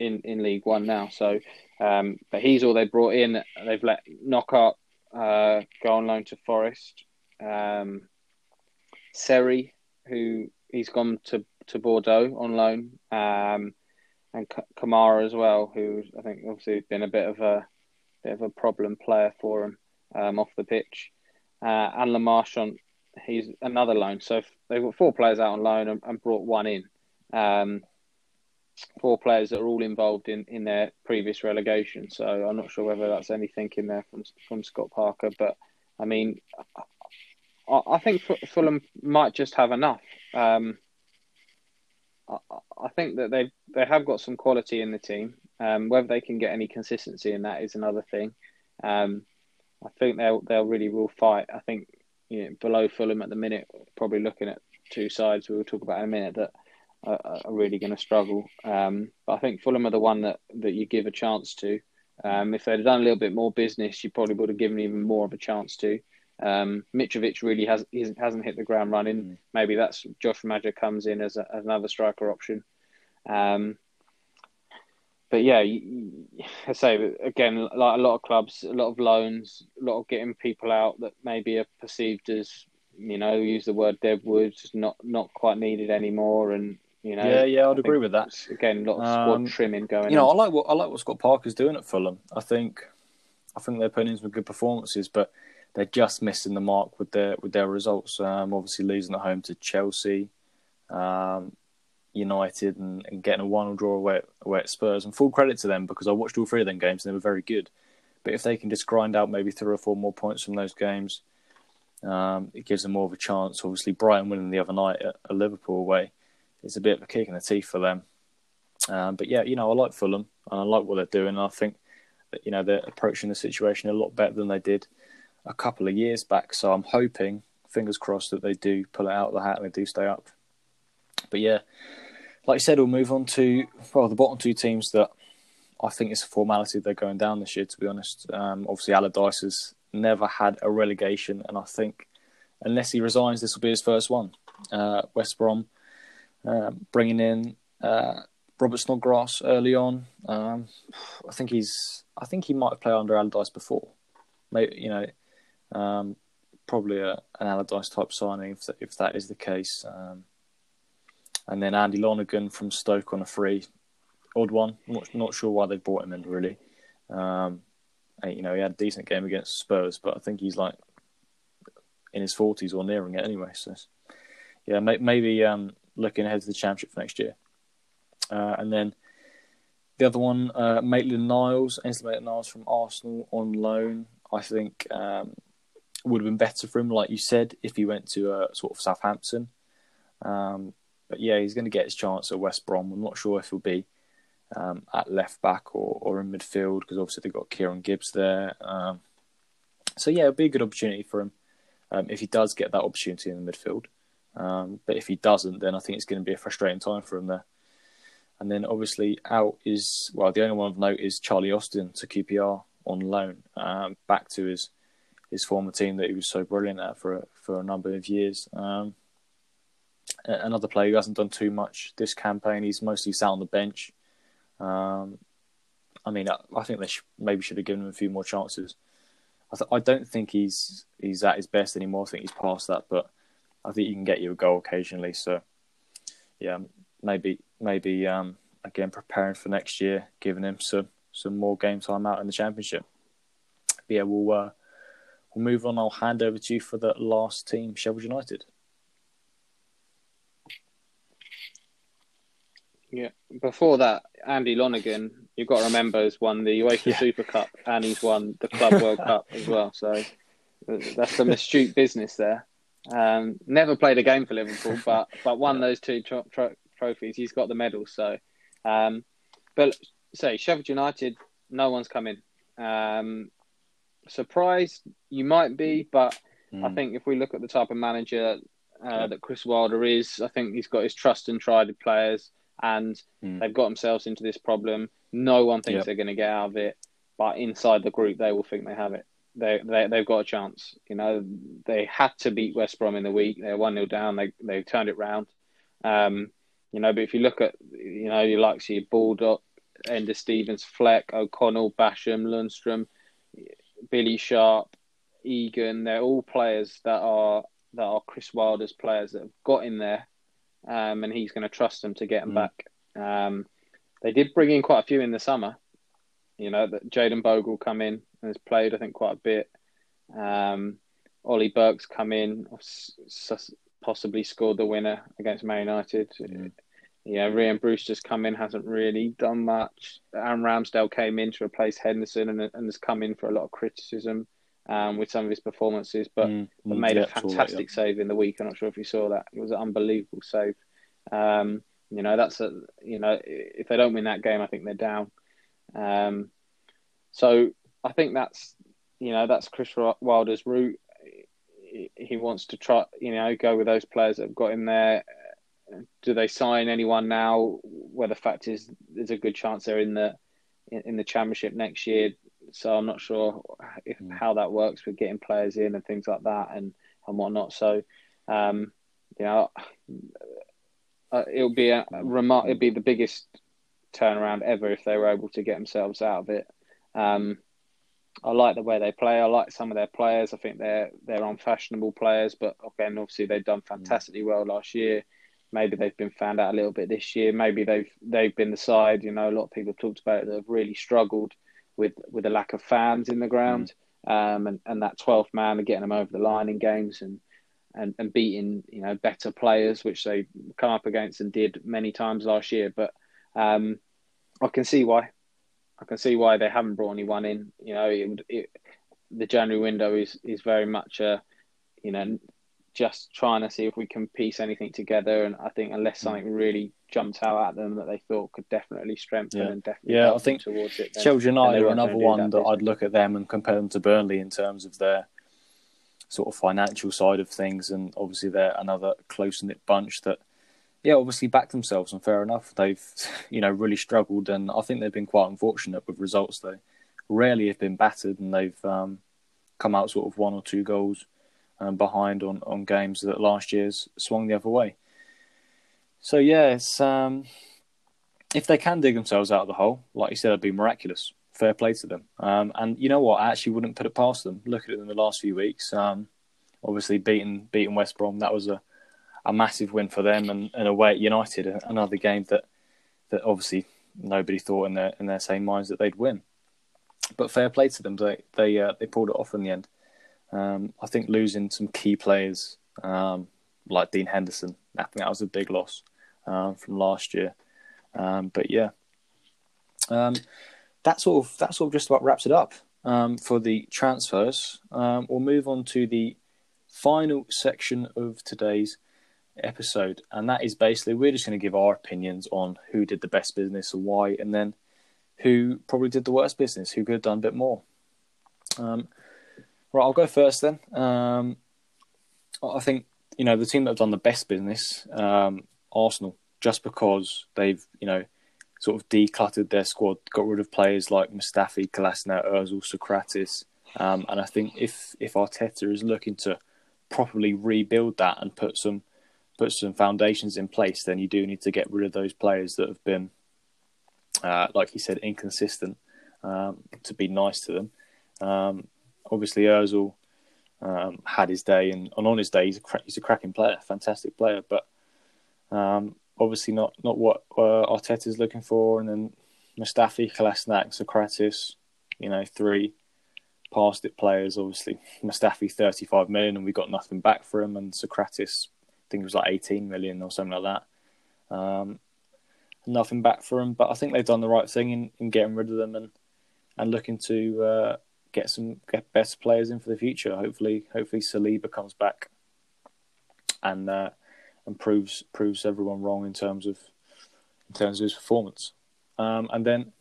in in League One now. So, um, but he's all they brought in. They've let Knockaert uh, go on loan to Forest. Um, Seri, who he's gone to to Bordeaux on loan, um, and Kamara as well, who I think obviously has been a bit of a bit of a problem player for him um, off the pitch. Uh, and Le Marchand, he's another loan. So they've got four players out on loan and, and brought one in. Um, four players that are all involved in, in their previous relegation. So I'm not sure whether that's anything in there from from Scott Parker, but I mean, I, I think Fulham might just have enough. Um, I think that they they have got some quality in the team. Um, whether they can get any consistency in that is another thing. Um, I think they'll they'll really will fight. I think you know, below Fulham at the minute, probably looking at two sides we will talk about in a minute that are, are really going to struggle. Um, but I think Fulham are the one that, that you give a chance to. Um, if they'd done a little bit more business, you probably would have given even more of a chance to. Um, Mitrovic really has hasn't hit the ground running. Mm. Maybe that's Josh Maja comes in as, a, as another striker option. Um, but yeah, I say again, like a lot of clubs, a lot of loans, a lot of getting people out that maybe are perceived as, you know, use the word deadwood, not not quite needed anymore, and you know, yeah, yeah, I'd agree with that. Again, a lot of squad um, trimming going. You know, on. I like what I like what Scott Parker's doing at Fulham. I think, I think they're putting in some good performances, but they're just missing the mark with their with their results. Um, obviously, losing at home to Chelsea, um, United, and, and, getting a one draw away, away at Spurs. And full credit to them because I watched all three of them games and they were very good. But if they can just grind out maybe three or four more points from those games, um, it gives them more of a chance. Obviously, Brighton winning the other night at, at Liverpool away is a bit of a kick in the teeth for them. Um, but yeah, you know, I like Fulham and I like what they're doing. And I think that you know they're approaching the situation a lot better than they did a couple of years back. So I'm hoping, fingers crossed, that they do pull it out of the hat and they do stay up. But yeah, like I said, we'll move on to well the bottom two teams that I think it's a formality they're going down this year. To be honest, um, obviously Allardyce has never had a relegation, and I think unless he resigns, this will be his first one. Uh, West Brom uh, bringing in uh, Robert Snodgrass early on. Um, I think he's. I think he might have played under Allardyce before. Maybe you know um, probably a, an Allardyce type signing if, if that is the case. Um, and then Andy Lonergan from Stoke on a free, odd one. Not, not sure why they brought him in really. Um, and, you know, he had a decent game against Spurs, but I think he's like in his forties or nearing it anyway. So, yeah, may, maybe um, looking ahead to the championship for next year. Uh, and then the other one, uh, Maitland Niles, Ainsley Maitland Niles from Arsenal on loan. I think um, would have been better for him, like you said, if he went to uh, sort of Southampton. Um, but yeah, he's going to get his chance at West Brom. I'm not sure if he'll be um, at left back or, or in midfield because obviously they've got Kieran Gibbs there. Um, so yeah, it'll be a good opportunity for him um, if he does get that opportunity in the midfield. Um, but if he doesn't, then I think it's going to be a frustrating time for him there. And then obviously out is well, the only one of note is Charlie Austin to QPR on loan um, back to his his former team that he was so brilliant at for a, for a number of years. Um, another player who hasn't done too much this campaign. He's mostly sat on the bench. Um, I mean, I, I think they sh- maybe should have given him a few more chances I, th- I don't think he's he's at his best anymore. I think he's past that, but I think he can get you a goal occasionally. So yeah, maybe maybe um, again preparing for next year, giving him some some more game time out in the championship. But yeah, we'll uh, we'll move on. I'll hand over to you for the last team, Sheffield United. Yeah. Before that, Andy Lonergan, you've got to remember, has won the UEFA yeah. Super Cup and he's won the Club World Cup as well. So that's some astute business there. Um, never played a game for Liverpool, but but won those two tro- tro- trophies. He's got the medals. So, um, but say Sheffield United, no one's coming. Um, surprised you might be, but mm. I think if we look at the type of manager uh, yeah. that Chris Wilder is, I think he's got his trust and tried players, and mm. they've got themselves into this problem. No one thinks yep. they're going to get out of it, but inside the group, they will think they have it. They, they they've got a chance. You know, they had to beat West Brom in the week. They're one 0 down. They they turned it round. Um, you know, but if you look at you know you like see Baldock, Enda Stevens, Fleck, O'Connell, Basham, Lundstram, Billy Sharp, Egan, they're all players that are that are Chris Wilder's players that have got in there, um, and he's going to trust them to get them mm. back. Um, they did bring in quite a few in the summer. You know that Jayden Bogle come in and has played, I think, quite a bit. Um, Ollie Burke's come in, possibly scored the winner against Man United. Mm. Yeah, Rhian Brewster's come in, hasn't really done much. Aaron Ramsdale came in to replace Henderson and, and has come in for a lot of criticism um, with some of his performances, but, mm, but mm, made yeah, a fantastic that, yeah. save in the week. I'm not sure if you saw that. It was an unbelievable save. Um, you know, that's a you know, if they don't win that game, I think they're down. Um, so I think that's you know that's Chris Wilder's route. He wants to try, you know, go with those players that have got him there do they sign anyone now? Where the fact is, there's a good chance they're in the in, in the championship next year. So I'm not sure if, mm. how that works with getting players in and things like that and and whatnot. So, um, you know, uh, it'll be a, a remar- It'll be the biggest turnaround ever if they were able to get themselves out of it. Um, I like the way they play. I like some of their players. I think they're they're unfashionable players, but again, obviously they've done mm. fantastically well last year. Maybe they've been found out a little bit this year. Maybe they've they've been the side. You know, a lot of people have talked about it, that have really struggled with with a lack of fans in the ground, mm. um, and and that twelfth man and getting them over the line in games and. And, and beating you know better players, which they come up against and did many times last year. But um, I can see why. I can see why they haven't brought anyone in. You know, it, it, the January window is is very much a you know just trying to see if we can piece anything together. And I think unless something really jumps out at them that they thought could definitely strengthen yeah. and definitely yeah, I think towards it, then, Sheffield United are another one that, that I'd look at them and compare them to Burnley in terms of their sort of financial side of things, and obviously they're another close knit bunch that. Yeah, obviously back themselves, and fair enough. They've, you know, really struggled, and I think they've been quite unfortunate with results. They rarely have been battered, and they've um, come out sort of one or two goals um, behind on, on games that last year's swung the other way. So yeah, it's um, if they can dig themselves out of the hole, like you said, it'd be miraculous. Fair play to them. Um, and you know what? I actually wouldn't put it past them. Look at in the last few weeks. Um, obviously, beating beating West Brom, that was a, a massive win for them, and, and away at United, another game that that obviously nobody thought in their in their same minds that they'd win. But fair play to them. They they uh, they pulled it off in the end. Um, I think losing some key players um, like Dean Henderson, I think that was a big loss um, from last year. Um, but yeah, um, that sort of that sort of just about wraps it up um, for the transfers. we'll move on to the final section of today's episode, and that is basically we're just going to give our opinions on who did the best business and why, and then who probably did the worst business, who could have done a bit more. Um, Right, I'll go first then. Um, I think you know the team that have done the best business, um, Arsenal, just because they've you know sort of decluttered their squad, got rid of players like Mustafi, Kolasinac, Özil, Sokratis, um, and I think if if Arteta is looking to properly rebuild that and put some put some foundations in place, then you do need to get rid of those players that have been, uh, like he said, inconsistent. Um, to be nice to them, um, obviously Özil um, had his day, and, and, on his day, he's a, cra- he's a cracking player, fantastic player, but um, obviously not not what uh, Arteta's looking for. And then Mustafi, Kolasinac, Sokratis, you know, three past it players. Obviously, Mustafi 35 million, and we got nothing back for him, and Sokratis, I think it was like 18 million or something like that. Um, nothing back for him, but I think they've done the right thing in, in getting rid of them and and looking to uh, get some get better players in for the future. Hopefully, hopefully Saliba comes back and uh, and proves proves everyone wrong in terms of in terms of his performance. Um, and then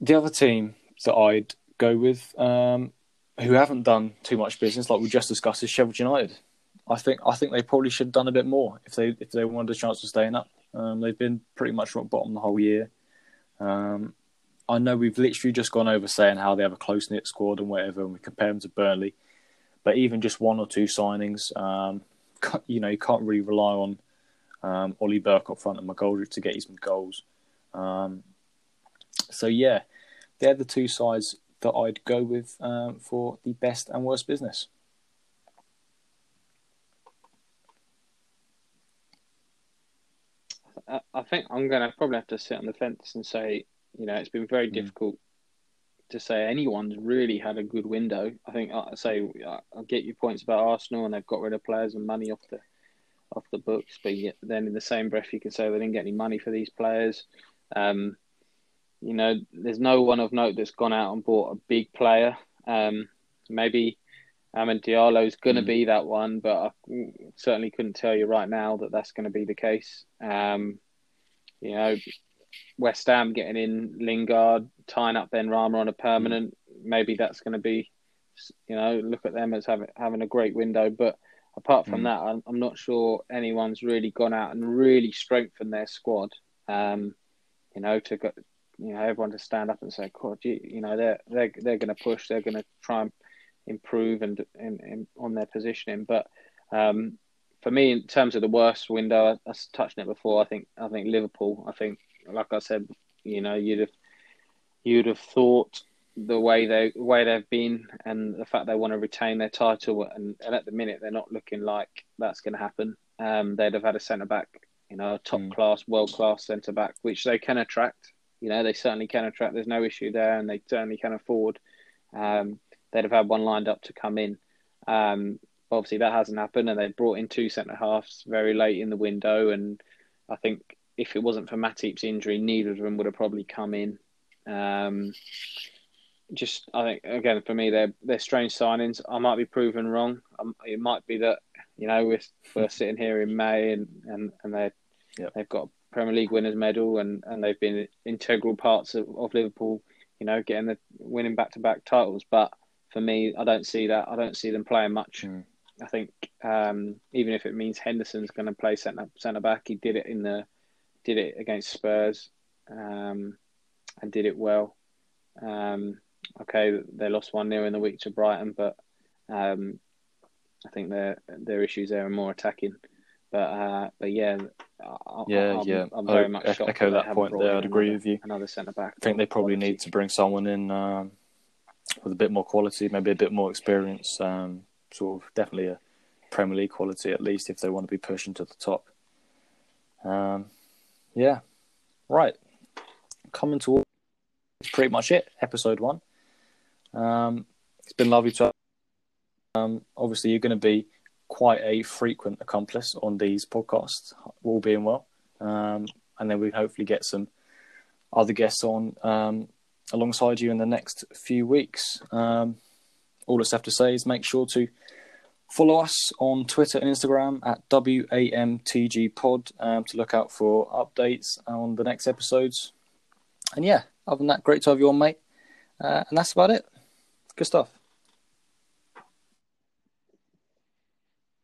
the other team that I'd go with, um, who haven't done too much business, like we just discussed, is Sheffield United. I think I think they probably should have done a bit more if they if they wanted a chance of staying up. Um, they've been pretty much rock bottom the whole year. Um, I know we've literally just gone over saying how they have a close knit squad and whatever, and we compare them to Burnley. But even just one or two signings, um, you know, you can't really rely on um, Ollie Burke up front and McGoldrick to get you some goals. Um, so yeah, they're the two sides that I'd go with um, for the best and worst business. I think I'm going to probably have to sit on the fence and say, you know, it's been very mm. difficult to say anyone's really had a good window. I think I say I get your points about Arsenal and they've got rid of players and money off the off the books, but yet, then in the same breath you can say they didn't get any money for these players. Um, you know, there's no one of note that's gone out and bought a big player. Um, maybe Amad Diallo is going to mm. be that one, but I certainly couldn't tell you right now that that's going to be the case. Um, you know, West Ham getting in Lingard, tying up Benrahma on a permanent. Maybe that's going to be, you know, look at them as having having a great window. But apart from mm. that, I'm, I'm, not sure anyone's really gone out and really strengthened their squad. Um, you know, to go, you know, everyone to stand up and say, "God, you, you know, they're they're they're going to push. They're going to try and improve and, and, and on their positioning." But um, for me, in terms of the worst window, I, I touched on it before. I think I think Liverpool. I think like I said, you know, you'd have you'd have thought the way they way they've been and the fact they want to retain their title and, and at the minute they're not looking like that's going to happen. Um, they'd have had a centre back, you know, a top mm. class, world class centre back, which they can attract. You know, they certainly can attract. There's no issue there, and they certainly can afford. Um, they'd have had one lined up to come in. Um, obviously, that hasn't happened, and they brought in two centre halves very late in the window, and I think if it wasn't for Matip's injury, neither of them would have probably come in. Um, just I think again for me they're they're strange signings. I might be proven wrong. Um, it might be that you know we're we're sitting here in May and and and they yep. they've got a Premier League winners medal and and they've been integral parts of, of Liverpool. You know, getting the winning back to back titles. But for me, I don't see that. I don't see them playing much. Mm. I think um, even if it means Henderson's going to play centre centre back, he did it in the did it against Spurs um, and did it well. Um, okay, they lost one 0 in the week to Brighton, but um, I think their their issues there are more attacking. But uh, but yeah, I, yeah, I'm, yeah. I'm very I much echo that, that point there. I'd agree with you. Another centre back. I think they probably need to bring someone in um, with a bit more quality, maybe a bit more experience. Um, sort of definitely a Premier League quality at least if they want to be pushing to the top. Um, yeah. Right. Coming to pretty much it. Episode one. Um, it's been lovely to. Um, obviously, you're going to be quite a frequent accomplice on these podcasts, all being well. Um, and then we hopefully get some other guests on um, alongside you in the next few weeks. Um, all that's left to say is make sure to Follow us on Twitter and Instagram at WAMTG um, to look out for updates on the next episodes. And yeah, other than that, great to have you on, mate. Uh, and that's about it. Good stuff.